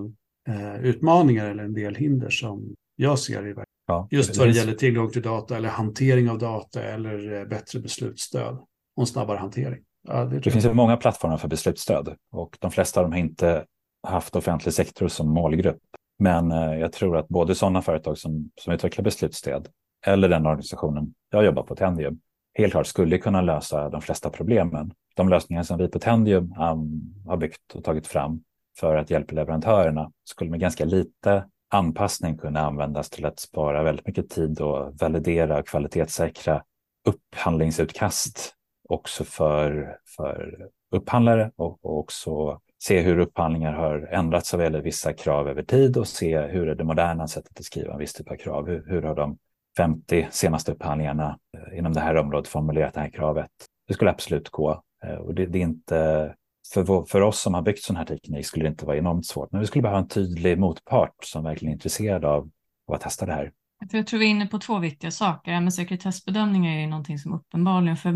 eh, utmaningar eller en del hinder som jag ser i världen. Ja, Just vad det gäller tillgång till data eller hantering av data eller eh, bättre beslutsstöd och en snabbare hantering. Ja, det, det finns ju många plattformar för beslutsstöd och de flesta av dem har inte haft offentlig sektor som målgrupp. Men eh, jag tror att både sådana företag som, som utvecklar beslutsstöd eller den organisationen jag jobbar på, Tendium, helt klart skulle kunna lösa de flesta problemen. De lösningar som vi på Tendium um, har byggt och tagit fram för att hjälpa leverantörerna skulle med ganska lite anpassning kunna användas till att spara väldigt mycket tid och validera och kvalitetssäkra upphandlingsutkast också för, för upphandlare och, och också se hur upphandlingar har ändrats av gäller vissa krav över tid och se hur är det moderna sättet att skriva en viss typ av krav. Hur, hur har de 50 senaste upphandlingarna eh, inom det här området formulerat det här kravet? Det skulle absolut gå eh, och det, det är inte för, för oss som har byggt sån här teknik skulle det inte vara enormt svårt, men vi skulle behöva en tydlig motpart som verkligen är intresserad av, av att testa det här. Jag tror vi är inne på två viktiga saker. Men sekretessbedömningar är ju någonting som uppenbarligen för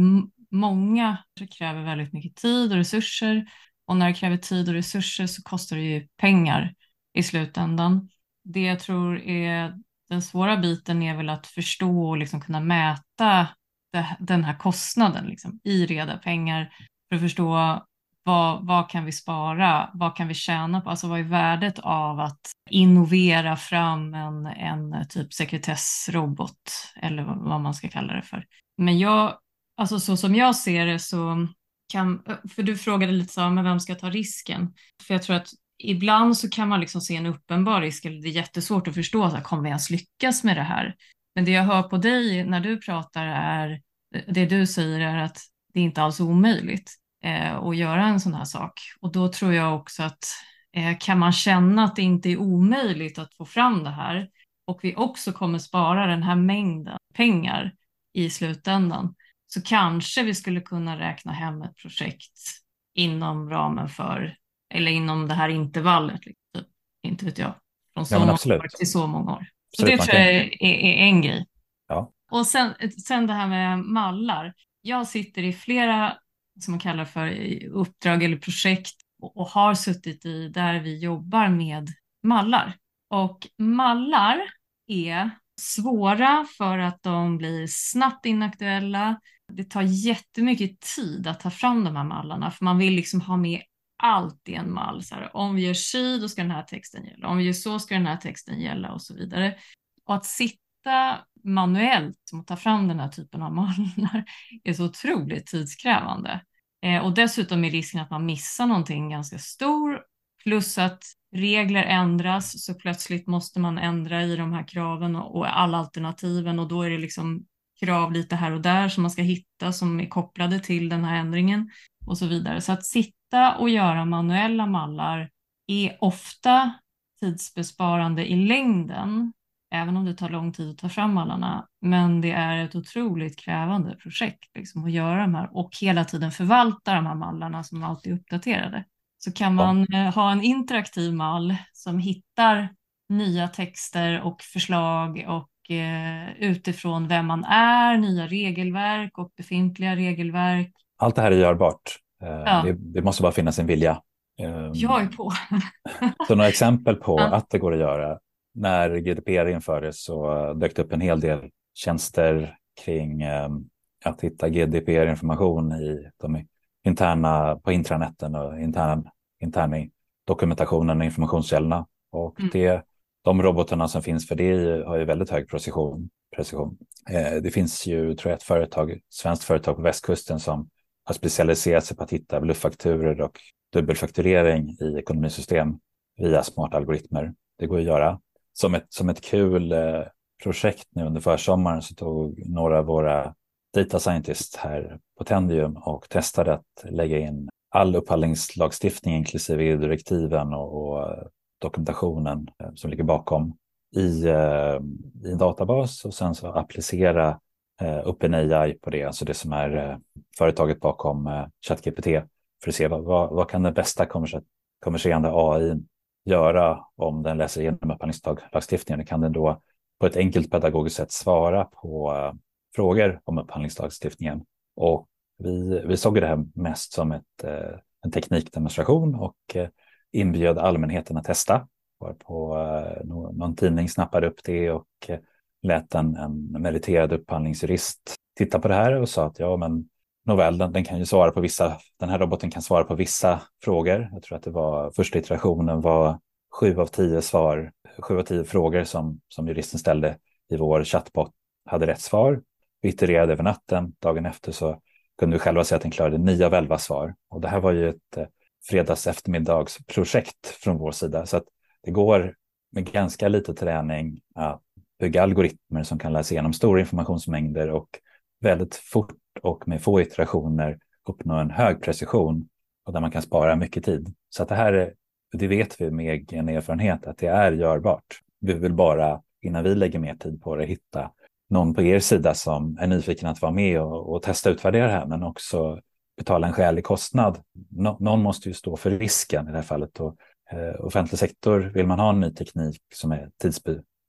många kräver väldigt mycket tid och resurser och när det kräver tid och resurser så kostar det ju pengar i slutändan. Det jag tror är den svåra biten är väl att förstå och liksom kunna mäta det, den här kostnaden liksom, i reda pengar för att förstå vad, vad kan vi spara? Vad kan vi tjäna på? Alltså vad är värdet av att innovera fram en, en typ sekretessrobot eller vad man ska kalla det för. Men jag, alltså så som jag ser det så kan, för du frågade lite så, men vem ska ta risken? För jag tror att ibland så kan man liksom se en uppenbar risk, eller det är jättesvårt att förstå, så här, kommer vi ens lyckas med det här? Men det jag hör på dig när du pratar är, det du säger är att det är inte alls omöjligt eh, att göra en sån här sak. Och då tror jag också att eh, kan man känna att det inte är omöjligt att få fram det här och vi också kommer spara den här mängden pengar i slutändan så kanske vi skulle kunna räkna hem ett projekt inom ramen för, eller inom det här intervallet, liksom. inte vet jag, från så ja, många år till så många år. Så absolut, det tror jag är, är, är, en grej. Ja. Och sen, sen det här med mallar. Jag sitter i flera, som man kallar för uppdrag eller projekt och, och har suttit i där vi jobbar med mallar. Och mallar är svåra för att de blir snabbt inaktuella. Det tar jättemycket tid att ta fram de här mallarna för man vill liksom ha med alltid en mall. Så här, om vi gör si, då ska den här texten gälla. Om vi gör så ska den här texten gälla och så vidare. Och att sitta manuellt och ta fram den här typen av <laughs> mallar är så otroligt tidskrävande. Eh, och dessutom är risken att man missar någonting ganska stor. Plus att regler ändras så plötsligt måste man ändra i de här kraven och, och alla alternativen och då är det liksom krav lite här och där som man ska hitta som är kopplade till den här ändringen och så vidare. Så att sitta och göra manuella mallar är ofta tidsbesparande i längden, även om det tar lång tid att ta fram mallarna. Men det är ett otroligt krävande projekt liksom, att göra de här och hela tiden förvalta de här mallarna som alltid är uppdaterade. Så kan man ja. Eh, ha en interaktiv mall som hittar nya texter och förslag och Eh, utifrån vem man är, nya regelverk och befintliga regelverk. Allt det här är görbart. Eh, ja. Det, det, måste bara finnas en vilja. Ehm, Jag är på. <laughs> så några exempel på ja. att det går att göra. När GDPR infördes så dök det upp en hel del tjänster kring ehm, att hitta GDPR-information i de interna, på intraneten och interna, interna dokumentationen och informationskällorna. Och mm. det de robotarna som finns för det har ju väldigt hög precision. precision. Eh, det finns ju, tror jag, ett företag, svenskt företag på västkusten som har specialiserat sig på att hitta bluffakturer och dubbelfakturering i ekonomisystem via smarta algoritmer. Det går att göra. Som ett, som ett kul eh, projekt nu under försommaren så tog några av våra data scientists här på Tendium och testade att lägga in all upphandlingslagstiftning inklusive EU-direktiven och, och eh, dokumentationen eh, som ligger bakom i, eh, i en databas och sen så applicera eh, OpenAI på det, alltså det som är eh, företaget bakom eh, ChatGPT, för att se vad, vad, vad kan den bästa kommerserande AI göra om den läser igenom upphandlingslagstiftningen? Kan den då på ett enkelt pedagogiskt sätt svara på eh, frågor om upphandlingslagstiftningen? Och vi, vi såg det här mest som ett, eh, en teknikdemonstration och eh, inbjöd allmänheten att testa. Var på, någon tidning snappade upp det och lät en, en meriterad upphandlingsjurist titta på det här och sa att ja, men Nåväl, den, den, kan ju svara på vissa, den här roboten kan svara på vissa frågor. Jag tror att det var första iterationen var sju av tio svar, sju av tio frågor som, som juristen ställde i vår chatbot hade rätt svar. Vi itererade över natten, dagen efter så kunde vi själva säga att den klarade nio av elva svar. Och det här var ju ett eh, fredags eftermiddagsprojekt från vår sida. Så att det går med ganska lite träning att bygga algoritmer som kan läsa igenom stora informationsmängder och väldigt fort och med få iterationer uppnå en hög precision och där man kan spara mycket tid. Så att det här, är, det vet vi med egen erfarenhet att det är görbart. Vi vill bara, innan vi lägger mer tid på det, hitta någon på er sida som är nyfiken att vara med och, och testa och utvärdera det här, men också betala en skälig kostnad. Nå, någon måste ju stå för risken i det här fallet. Och, eh, offentlig sektor, vill man ha en ny teknik som är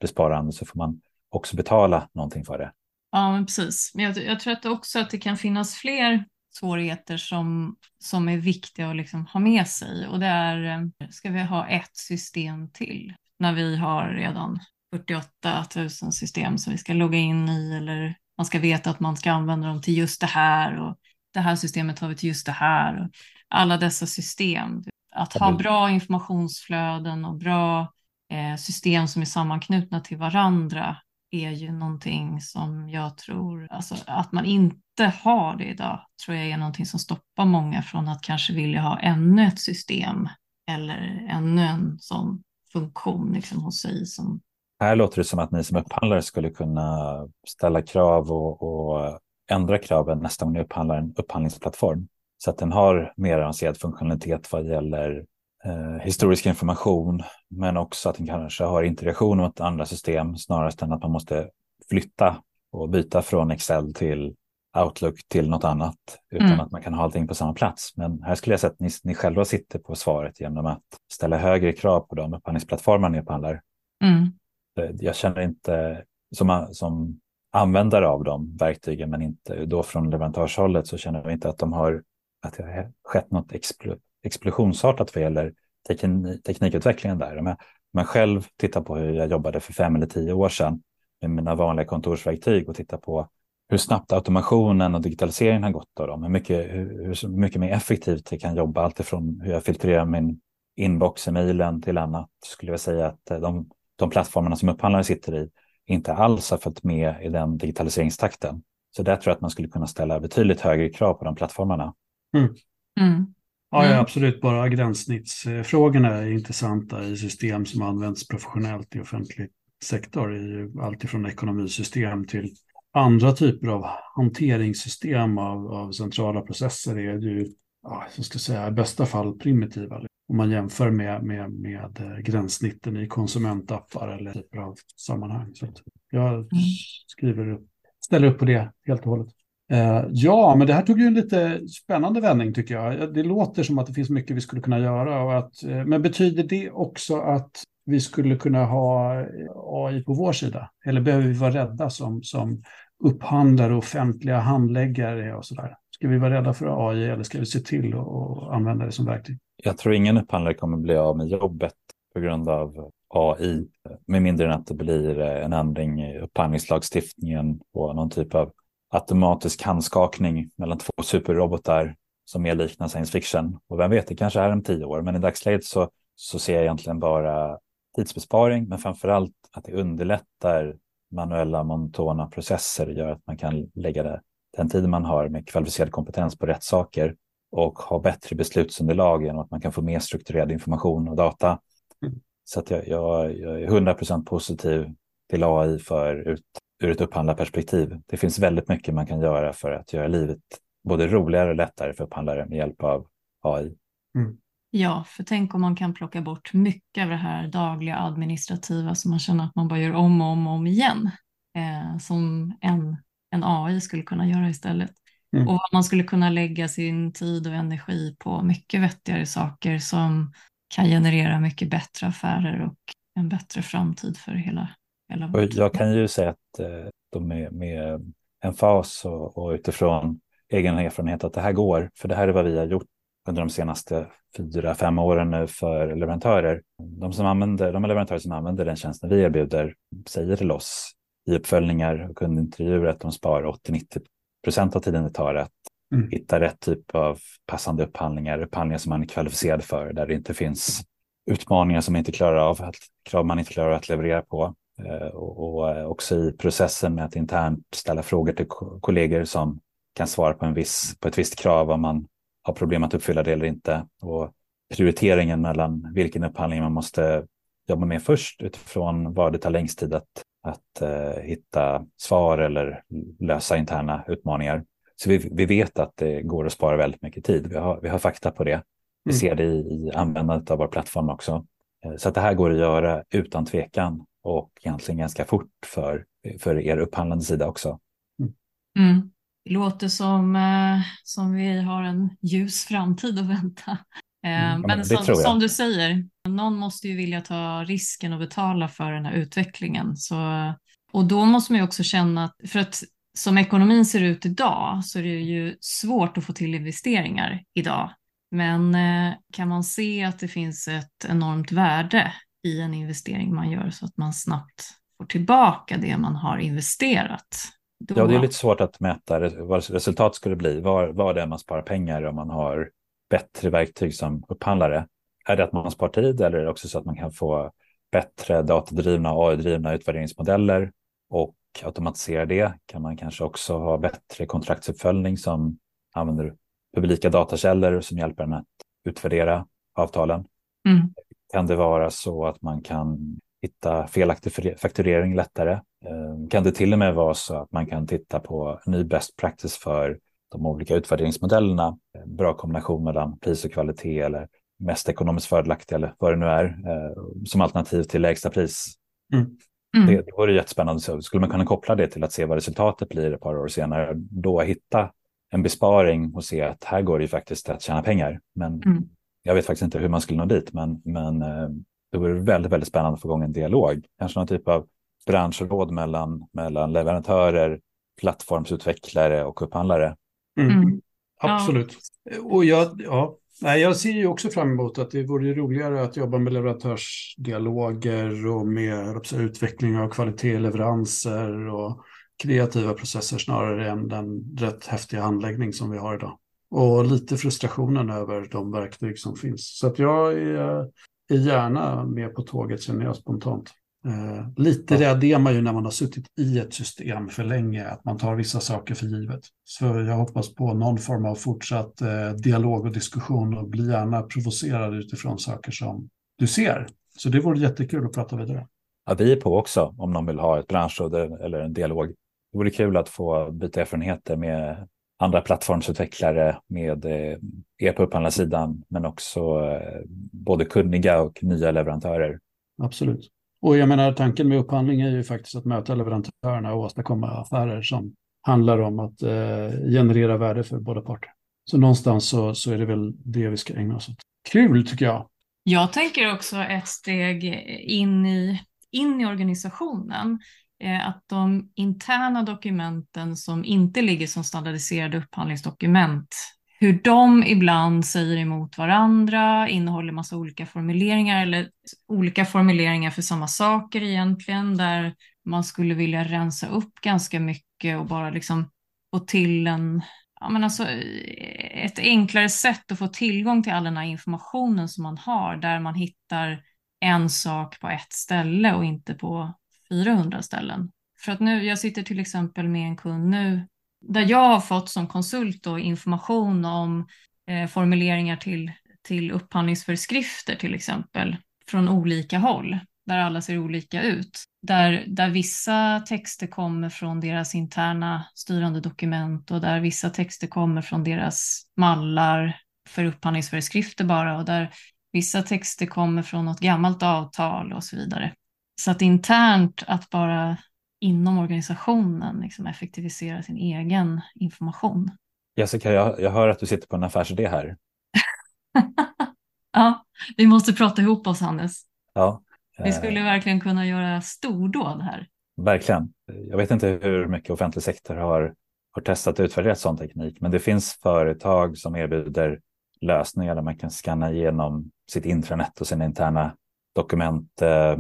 tidsbesparande så får man också betala någonting för det. Ja, men precis. Men jag, jag tror att också att det kan finnas fler svårigheter som, som är viktiga att liksom ha med sig. Och det är, eh, ska vi ha ett system till när vi har redan 48 000 system som vi ska logga in i eller man ska veta att man ska använda dem till just det här och det här systemet har vi till just det här. Och alla dessa system. Att ha bra informationsflöden och bra eh, system som är sammanknutna till varandra är ju någonting som jag tror, alltså att man inte har det idag, tror jag är någonting som stoppar många från att kanske vilja ha ännu ett system eller ännu en sån funktion liksom hos sig som här låter det som att ni som upphandlare skulle kunna ställa krav och, och ändra kraven nästa gång ni upphandlar en upphandlingsplattform. Så att den har mer avancerad funktionalitet vad gäller eh, historisk information, men också att den kanske har integration mot andra system snarast än att man måste flytta och byta från Excel till Outlook till något annat utan mm. att man kan ha allting på samma plats. Men här skulle jag säga att ni, ni själva sitter på svaret genom att ställa högre krav på de upphandlingsplattformar ni upphandlar. Mm. Eh, jag känner inte, som, som användare av de verktygen, men inte då från leverantörshållet så känner jag inte att de har att det har skett något explosionsartat vad gäller teknik, teknikutvecklingen där. Om jag, om jag själv tittar på hur jag jobbade för fem eller tio år sedan med mina vanliga kontorsverktyg och tittar på hur snabbt automationen och digitaliseringen har gått av dem, hur mycket, hur mycket mer effektivt det kan jobba, alltifrån hur jag filtrerar min inbox i mejlen till annat, skulle jag säga att de, de plattformarna som upphandlare sitter i inte alls har följt med i den digitaliseringstakten. Så där tror jag att man skulle kunna ställa betydligt högre krav på de plattformarna. Mm. Mm. Ja, ja, mm. absolut. Bara gränssnittsfrågorna är intressanta i system som används professionellt i offentlig sektor. I allt ifrån ekonomisystem till andra typer av hanteringssystem av, av centrala processer är ju, ja, jag ska säga, i bästa fall primitiva. Om man jämför med, med, med eh, gränssnitten i konsumentappar eller typer av sammanhang. Så jag mm. skriver upp, ställer upp på det helt och hållet. Eh, ja, men det här tog ju en lite spännande vändning tycker jag. Det låter som att det finns mycket vi skulle kunna göra. Och att, eh, men betyder det också att vi skulle kunna ha eh, AI på vår sida? Eller behöver vi vara rädda som, som upphandlare, offentliga handläggare och sådär? Ska vi vara rädda för AI eller ska vi se till att använda det som verktyg? Jag tror ingen upphandlare kommer bli av med jobbet på grund av AI, med mindre än att det blir eh, en ändring i upphandlingslagstiftningen och någon typ av automatisk handskakning mellan två superrobotar som mer liknar science fiction. Och vem vet, det kanske är om tio år, men i dagsläget så, så ser jag egentligen bara tidsbesparing, men framför allt att det underlättar manuella montona processer och gör att man kan lägga det, den tid man har med kvalificerad kompetens på rätt saker och ha bättre beslutsunderlag genom att man kan få mer strukturerad information och data. Mm. Så att jag, jag, jag är 100% positiv till AI för ut, ur ett upphandlarperspektiv. Det finns väldigt mycket man kan göra för att göra livet både roligare och lättare för upphandlare med hjälp av AI. Mm. Ja, för tänk om man kan plocka bort mycket av det här dagliga administrativa som man känner att man bara gör om och om och om igen. Eh, som en, en AI skulle kunna göra istället. Mm. Och man skulle kunna lägga sin tid och energi på mycket vettigare saker som kan generera mycket bättre affärer och en bättre framtid för hela, vårt Jag kan ju säga att eh, de med, med en fas och, och utifrån egen erfarenhet att det här går, för det här är vad vi har gjort under de senaste fyra, fem åren nu för leverantörer. De, som använder, de leverantörer som använder den tjänsten vi erbjuder säger till oss i uppföljningar och kundintervjuer att de sparar 80-90 procent av tiden det tar att mm. hitta rätt typ av passande upphandlingar, upphandlingar som man är kvalificerad för, där det inte finns utmaningar som man inte klarar av, att, krav man inte klarar att leverera på. Eh, och, eh, också i processen med att internt ställa frågor till kollegor som kan svara på, en viss, på ett visst krav om man har problem att uppfylla det eller inte. Och prioriteringen mellan vilken upphandling man måste jobba med först utifrån vad det tar längst tid att, att uh, hitta svar eller lösa interna utmaningar. Så vi, vi vet att det går att spara väldigt mycket tid. Vi har, vi har fakta på det. Vi mm. ser det i, i användandet av vår plattform också. Uh, så att det här går att göra utan tvekan och egentligen ganska fort för, för er upphandlande sida också. Mm. Det låter som, eh, som vi har en ljus framtid att vänta. Eh, mm, men som, som, du säger, någon måste ju vilja ta risken och betala för den här utvecklingen. Så, och då måste man ju också känna att, för att som ekonomin ser ut idag så är det ju svårt att få till investeringar idag. Men eh, kan man se att det finns ett enormt värde i en investering man gör så att man snabbt får tillbaka det man har investerat då... Ja, det är lite svårt att mäta vad resultat skulle bli. Var, var det man sparar pengar om man har bättre verktyg som upphandlare? Är det att man sparar tid eller är det också så att man kan få bättre datadrivna och AI-drivna utvärderingsmodeller och automatisera det? Kan man kanske också ha bättre kontraktsuppföljning som använder publika datakällor som hjälper en att utvärdera avtalen? Mm. Kan det vara så att man kan hitta felaktig fakturering lättare. Eh, kan det till och med vara så att man kan titta på ny best practice för de olika utvärderingsmodellerna. Bra kombination mellan pris och kvalitet eller mest ekonomiskt fördelaktiga eller vad det nu är eh, som alternativ till lägsta pris. Mm. Mm. Det, det vore jättespännande. Så skulle man kunna koppla det till att se vad resultatet blir ett par år senare, då hitta en besparing och se att här går det ju faktiskt att tjäna pengar. Men mm. Jag vet faktiskt inte hur man skulle nå dit, men, men eh, det vore väldigt, väldigt spännande att få igång en dialog. Kanske någon typ av branschråd mellan, mellan leverantörer, plattformsutvecklare och upphandlare. Mm. Mm. Absolut. Ja. Och jag, ja, Nej, jag ser ju också fram emot att det vore roligare att jobba med leverantörsdialoger och med utveckling av kvalitet, leveranser och kreativa processer snarare än den rätt häftiga handläggning som vi har idag. Och lite frustrationen över de verktyg som finns. Så att jag är är gärna med på tåget känner jag spontant. Eh, lite ja. rädd är man ju när man har suttit i ett system för länge, att man tar vissa saker för givet. Så jag hoppas på någon form av fortsatt eh, dialog och diskussion och bli gärna provocerad utifrån saker som du ser. Så det vore jättekul att prata vidare. Ja, vi är på också om någon vill ha ett branschråd eller en dialog. Det vore kul att få byta erfarenheter med andra plattformsutvecklare med eh, er på upphandlarsidan, men också eh, både kunniga och nya leverantörer. Absolut. Och jag menar, tanken med upphandling är ju faktiskt att möta leverantörerna och åstadkomma affärer som handlar om att eh, generera värde för båda parter. Så någonstans så, så är det väl det vi ska ägna oss åt. Kul tycker jag. Jag tänker också ett steg in i, in i organisationen. Eh, att de interna dokumenten som inte ligger som standardiserade upphandlingsdokument, hur de ibland säger emot varandra, innehåller massa olika formuleringar eller olika formuleringar för samma saker egentligen, där man skulle vilja rensa upp ganska mycket och bara liksom få till en ja, men alltså, eh, ett enklare sätt att få tillgång till all den här informationen som man har, där man hittar en sak på ett ställe och inte på 400 ställen. För att nu, jag sitter till exempel med en kund nu där jag har fått som konsult då information om eh, formuleringar till, till upphandlingsföreskrifter till exempel från olika håll där alla ser olika ut. Där, där vissa texter kommer från deras interna styrande dokument och där vissa texter kommer från deras mallar för upphandlingsföreskrifter bara och där vissa texter kommer från något gammalt avtal och så vidare. Så att internt att bara inom organisationen liksom effektivisera sin egen information. Jessica, jag, jag hör att du sitter på en affärsidé här. <laughs> ja, vi måste prata ihop oss Hannes. Ja, vi skulle verkligen kunna göra stordåd här. Verkligen. Jag vet inte hur mycket offentlig sektor har, har testat och utvärderat sån teknik, men det finns företag som erbjuder lösningar där man kan scanna igenom sitt intranät och sina interna dokument, eh,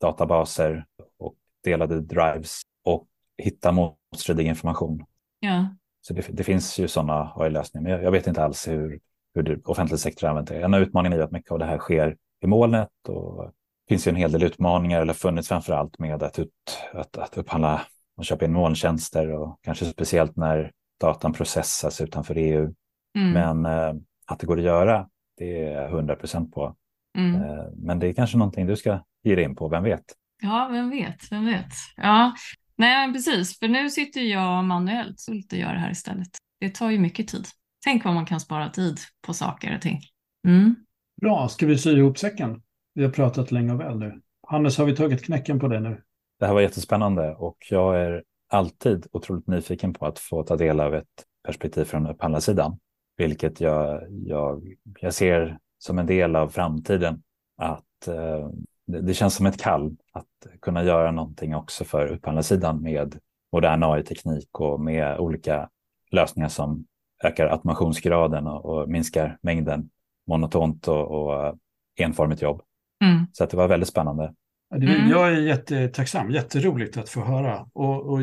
databaser och delade drives och hitta motstridig information. Ja. Så det, det finns ju sådana AI-lösningar, men jag, jag, vet inte alls hur, hur det, offentlig sektor använder det. En av utmaningarna är att mycket av det här sker i molnet och finns ju en hel del utmaningar, eller funnits framför allt med att, ut, att, att upphandla och köpa in molntjänster och kanske speciellt när datan processas utanför EU. Mm. Men eh, att det går att göra, det är jag 100 procent på. Mm. Eh, men det är kanske någonting du ska ge dig in på, vem vet? Ja, vem vet, vem vet. Ja, nej precis, för nu sitter jag manuellt och gör det här istället. Det tar ju mycket tid. Tänk vad man kan spara tid på saker och ting. Mm. Bra, ska vi sy ihop säcken? Vi har pratat länge och väl nu. Hannes, har vi tagit knäcken på det nu? Det här var jättespännande och jag är alltid otroligt nyfiken på att få ta del av ett perspektiv från upphandlarsidan, vilket jag, jag, jag ser som en del av framtiden. Att eh, det, känns som ett kall att kunna göra någonting också för upphandlarsidan med modern AI-teknik och med olika lösningar som ökar automationsgraden och, och minskar mängden monotont och, och enformigt jobb. Mm. Så att det var väldigt spännande. Mm. Jag är jättetacksam, jätteroligt att få höra och, och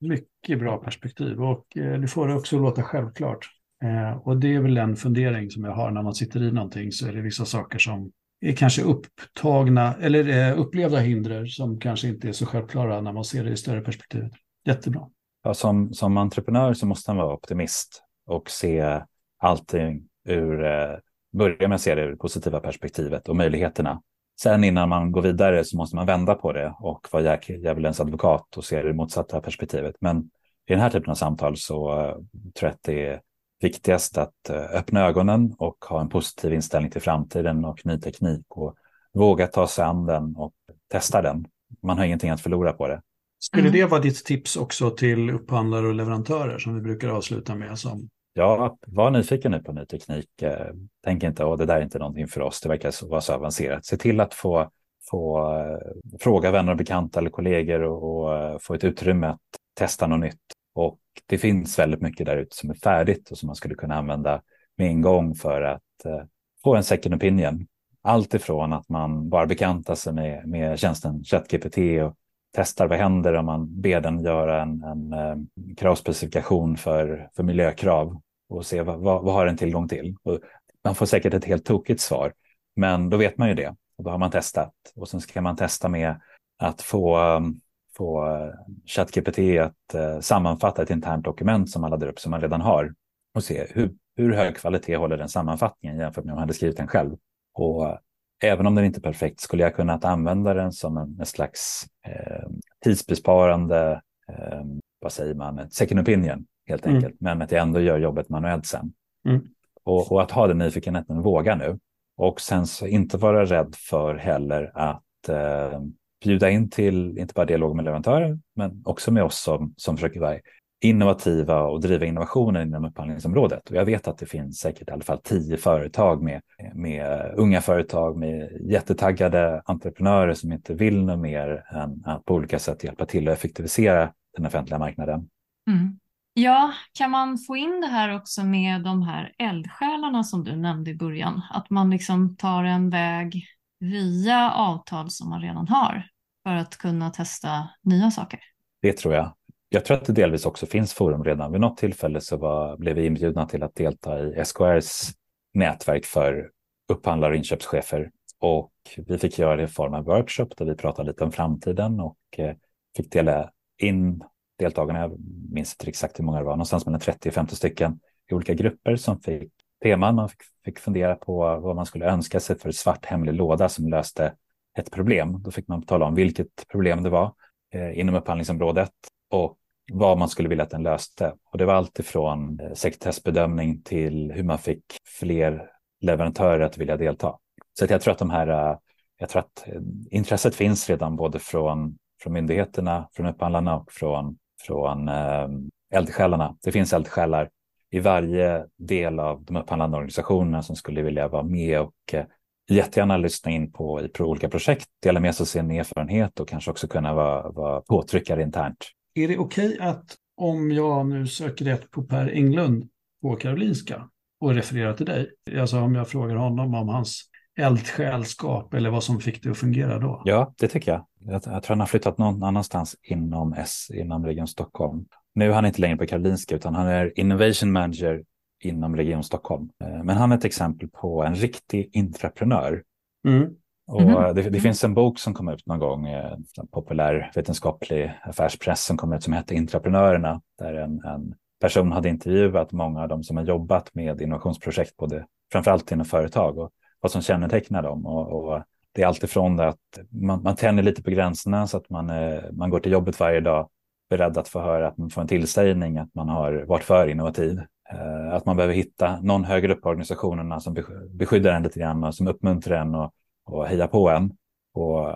mycket bra perspektiv. Och eh, du får det också låta självklart. Eh, och det är väl en fundering som jag har när man sitter i någonting så är det vissa saker som är kanske upptagna eller eh, upplevda hinder som kanske inte är så självklara när man ser det i större perspektiv. Jättebra. Ja, som, som entreprenör så måste man vara optimist och se allting ur, eh, börja med att se det ur det positiva perspektivet och möjligheterna. Sen innan man går vidare så måste man vända på det och vara djävulens advokat och se det motsatta perspektivet. Men i den här typen av samtal så eh, tror jag att det är viktigast att uh, öppna ögonen och ha en positiv inställning till framtiden och ny teknik och våga ta sig an den och testa den. Man har ingenting att förlora på det. Skulle det vara ditt tips också till upphandlare och leverantörer som vi brukar avsluta med som Ja, var nyfiken nu på ny teknik. Eh, tänk inte att det där är inte någonting för oss, det verkar vara så avancerat. Se till att få, få eh, fråga vänner och bekanta eller kollegor och, och eh, få ett utrymme att testa något nytt. Och det finns väldigt mycket där ute som är färdigt och som man skulle kunna använda med en gång för att eh, få en second opinion. Allt ifrån att man bara bekantar sig med, med tjänsten ChatGPT och testar vad händer om man ber den göra en, en, en kravspecifikation för, för miljökrav och se vad, vad, vad har den tillgång till. Och man får säkert ett helt tokigt svar, men då vet man ju det. Och då har man testat och sen ska man testa med att få, um, få uh, ChatGPT att uh, sammanfatta ett internt dokument som man laddar upp som man redan har och se hur, hur hög kvalitet håller den sammanfattningen jämfört med om man hade skrivit den själv. Och uh, även om den inte är perfekt skulle jag kunna använda den som en, en slags eh, tidsbesparande, eh, vad säger man, second opinion helt mm. enkelt. Men att jag ändå gör jobbet manuellt sen. Mm. Och, och, att ha den nyfikenheten, våga nu. Och sen så inte vara rädd för heller att eh, bjuda in till inte bara dialog med leverantörer, men också med oss som, som försöker vara innovativa och driva innovationer inom upphandlingsområdet. Och jag vet att det finns säkert i alla fall tio företag med, med unga företag med jättetaggade entreprenörer som inte vill något mer än att på olika sätt hjälpa till att effektivisera den offentliga marknaden. Mm. Ja, kan man få in det här också med de här eldsjälarna som du nämnde i början? Att man liksom tar en väg via avtal som man redan har för att kunna testa nya saker? Det tror jag. Jag tror att det delvis också finns forum redan. Vid något tillfälle så var, blev vi inbjudna till att delta i SKRs nätverk för upphandlare och inköpschefer. Och vi fick göra det i form av workshop där vi pratade lite om framtiden och eh, fick dela in deltagarna, jag minns inte exakt hur många det var, någonstans mellan 30-50 stycken i olika grupper som fick teman. Man fick, fick fundera på vad man skulle önska sig för ett svart hemlig låda som löste ett problem. Då fick man tala om vilket problem det var eh, inom upphandlingsområdet och vad man skulle vilja att den löste. Och det var allt ifrån eh, sekretessbedömning till hur man fick fler leverantörer att vilja delta. Så jag tror att de här, eh, jag tror att eh, intresset finns redan både från, från myndigheterna, från upphandlarna och från, från eh, eldsjälarna. Det finns eldsjälar i varje del av de upphandlande organisationerna som skulle vilja vara med och eh, jättegärna lyssna in på i olika projekt, dela med sig av sin erfarenhet och kanske också kunna vara, vara påtryckare internt. Är det okej okay att om jag nu söker rätt på Per Englund på Karolinska och refererar till dig, alltså om jag frågar honom om hans eldsjälskap eller vad som fick det att fungera då? Ja, det tycker jag. Jag, jag tror han har flyttat någon annanstans inom S, inom Region Stockholm. Nu är han inte längre på Karolinska utan han är Innovation Manager inom Region Stockholm. Eh, men han är ett exempel på en riktig entreprenör. Mm. Och mm. det, det, finns en bok som kom ut någon gång, eh, populär vetenskaplig affärspress som kom ut som hette Intraprenörerna, där en, en, person hade intervjuat många av dem som har jobbat med innovationsprojekt, både framförallt inom företag och vad som kännetecknar dem. Och, och det är alltifrån det att man, man tänjer lite på gränserna så att man, eh, man går till jobbet varje dag beredd att få höra att man får en tillsägning att man har varit för innovativ. Eh, att man behöver hitta någon högre upp på organisationerna som beskyddar en lite grann och som uppmuntrar en och, och hejar på en. Och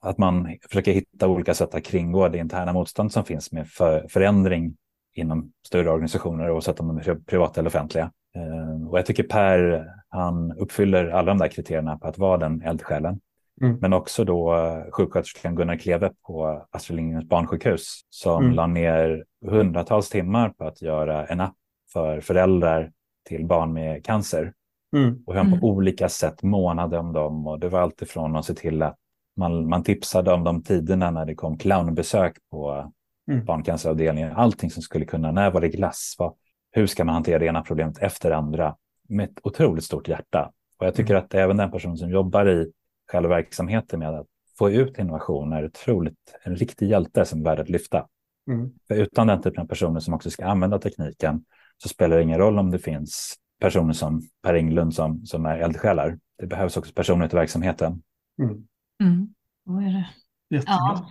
att man försöker hitta olika sätt att kringgå det interna motstånd som finns med för, förändring inom större organisationer oavsett om de är privata eller offentliga. Eh, och jag tycker Per, han uppfyller alla de där kriterierna på att vara den eldsjälen. Mm. Men också då eh, sjuksköterskan Gunnar Kleve på Astrid Lindgrens barnsjukhus som mm. la ner hundratals timmar på att göra en app för föräldrar till barn med cancer. Mm. Och hur han på mm. olika sätt månade om dem. Och det var alltifrån att se till att man, man tipsade om de tiderna när det kom clownbesök på mm. barncanceravdelningen. Allting som skulle kunna, när var det glass? Vad, hur ska man hantera det ena problemet efter det andra? Med ett otroligt stort hjärta. Och jag tycker mm. att även den person som jobbar i själva verksamheten med att få ut innovation är otroligt, en riktig hjälte som är värd att lyfta. Mm. För utan den typen av personer som också ska använda tekniken så spelar det ingen roll om det finns personer som Per Englund som, som är eldsjälar. Det behövs också personer till verksamheten. Mm. Mm. Vad är det? Jättebra.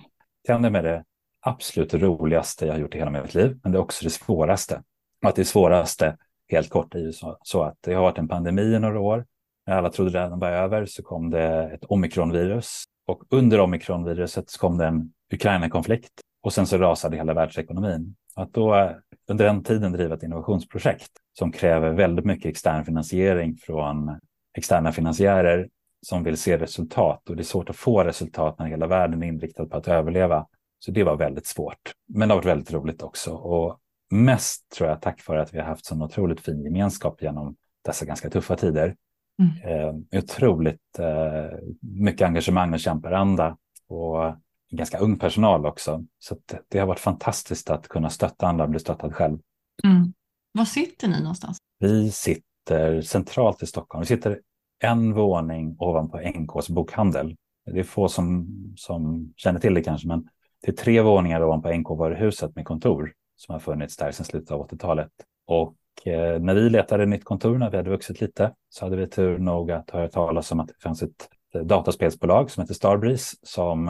Ja. med det absolut roligaste jag har gjort i hela mitt liv, men det är också det svåraste. Och att det svåraste, helt kort, är ju så, så att det har varit en pandemi i några år. När alla trodde den var över så kom det ett omikronvirus. Och under omikronviruset så kom det en Ukraina-konflikt. Och sen så rasade hela världsekonomin. Att då under den tiden driva ett innovationsprojekt som kräver väldigt mycket extern finansiering från externa finansiärer som vill se resultat och det är svårt att få resultat när hela världen är inriktad på att överleva. Så det var väldigt svårt, men det har varit väldigt roligt också. Och mest tror jag tack vare att vi har haft sån otroligt fin gemenskap genom dessa ganska tuffa tider. Mm. Eh, otroligt eh, mycket engagemang och kämparanda och ganska ung personal också. Så det har varit fantastiskt att kunna stötta andra och bli stöttad själv. Mm. Var sitter ni någonstans? Vi sitter centralt i Stockholm. Vi sitter en våning ovanpå NKs bokhandel. Det är få som, som känner till det kanske, men det är tre våningar ovanpå NK-varuhuset med kontor som har funnits där sedan slutet av 80-talet. Och eh, när vi letade nytt kontor, när vi hade vuxit lite, så hade vi tur nog att höra talas om att det fanns ett dataspelsbolag som heter Starbreeze som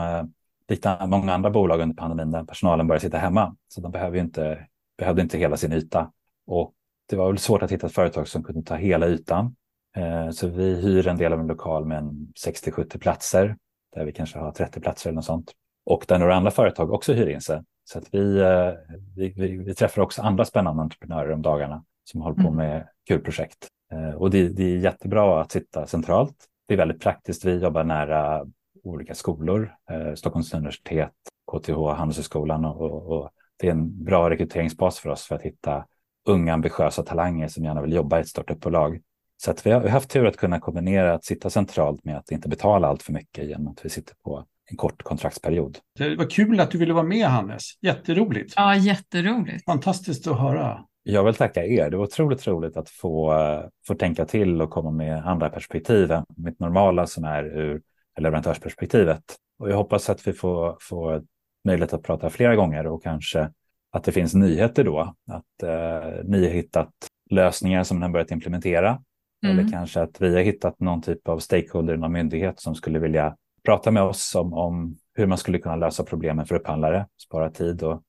likt många andra bolag under pandemin där personalen började sitta hemma. Så de behövde inte, behövde inte hela sin yta. Och det var väl svårt att hitta ett företag som kunde ta hela ytan. Eh, så vi hyr en del av en lokal med 60-70 platser, där vi kanske har 30 platser eller något sånt. Och där några andra företag också hyr in sig. Så att vi, eh, vi, vi, vi träffar också andra spännande entreprenörer om dagarna som håller på mm. med kul projekt. Eh, och det, det är jättebra att sitta centralt. Det är väldigt praktiskt. Vi jobbar nära olika skolor, eh, Stockholms universitet, KTH, Handelshögskolan och, och, och, det är en bra rekryteringsbas för oss för att hitta unga ambitiösa talanger som gärna vill jobba i ett startupbolag. Så att vi har haft tur att kunna kombinera att sitta centralt med att inte betala allt för mycket genom att vi sitter på en kort kontraktsperiod. Det var kul att du ville vara med Hannes. Jätteroligt. Ja, jätteroligt. Fantastiskt att höra. Jag vill tacka er. Det var otroligt roligt att få, få tänka till och komma med andra perspektiv än mitt normala som är ur leverantörsperspektivet. Och jag hoppas att vi får, får möjlighet att prata flera gånger och kanske att det finns nyheter då. Att eh, ni har hittat lösningar som ni har börjat implementera. Mm. Eller kanske att vi har hittat någon typ av stakeholder, någon myndighet som skulle vilja prata med oss om, om hur man skulle kunna lösa problemen för upphandlare, spara tid och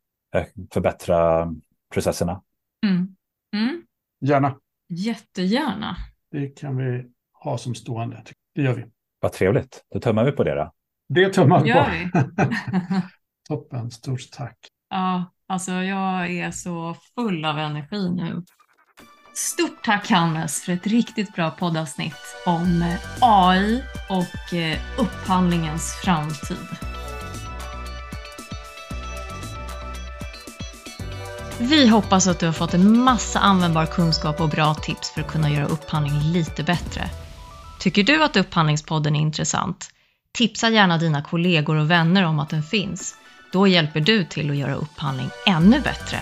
förbättra processerna. Mm. Mm. Gärna. Jättegärna. Det kan vi ha som stående. Det gör vi. Vad trevligt. Då tummar vi på det då. Det tummar vi på. vi. <laughs> Toppen. Stort tack. Ja, alltså jag är så full av energi nu. Stort tack Hannes för ett riktigt bra poddavsnitt om eh, AI och eh, upphandlingens framtid. Vi hoppas att du har fått en massa användbar kunskap och bra tips för att kunna göra upphandling lite bättre. Tycker du att Upphandlingspodden är intressant? Tipsa gärna dina kollegor och vänner om att den finns. Då hjälper du till att göra upphandling ännu bättre.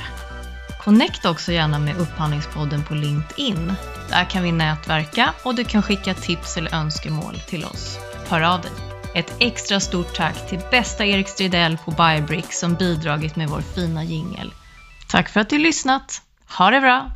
Connecta också gärna med Upphandlingspodden på LinkedIn. Där kan vi nätverka och du kan skicka tips eller önskemål till oss. Hör av dig. Ett extra stort tack till bästa Erik Stridell på Biobrick som bidragit med vår fina jingel. Tack för att du lyssnat. Ha det bra!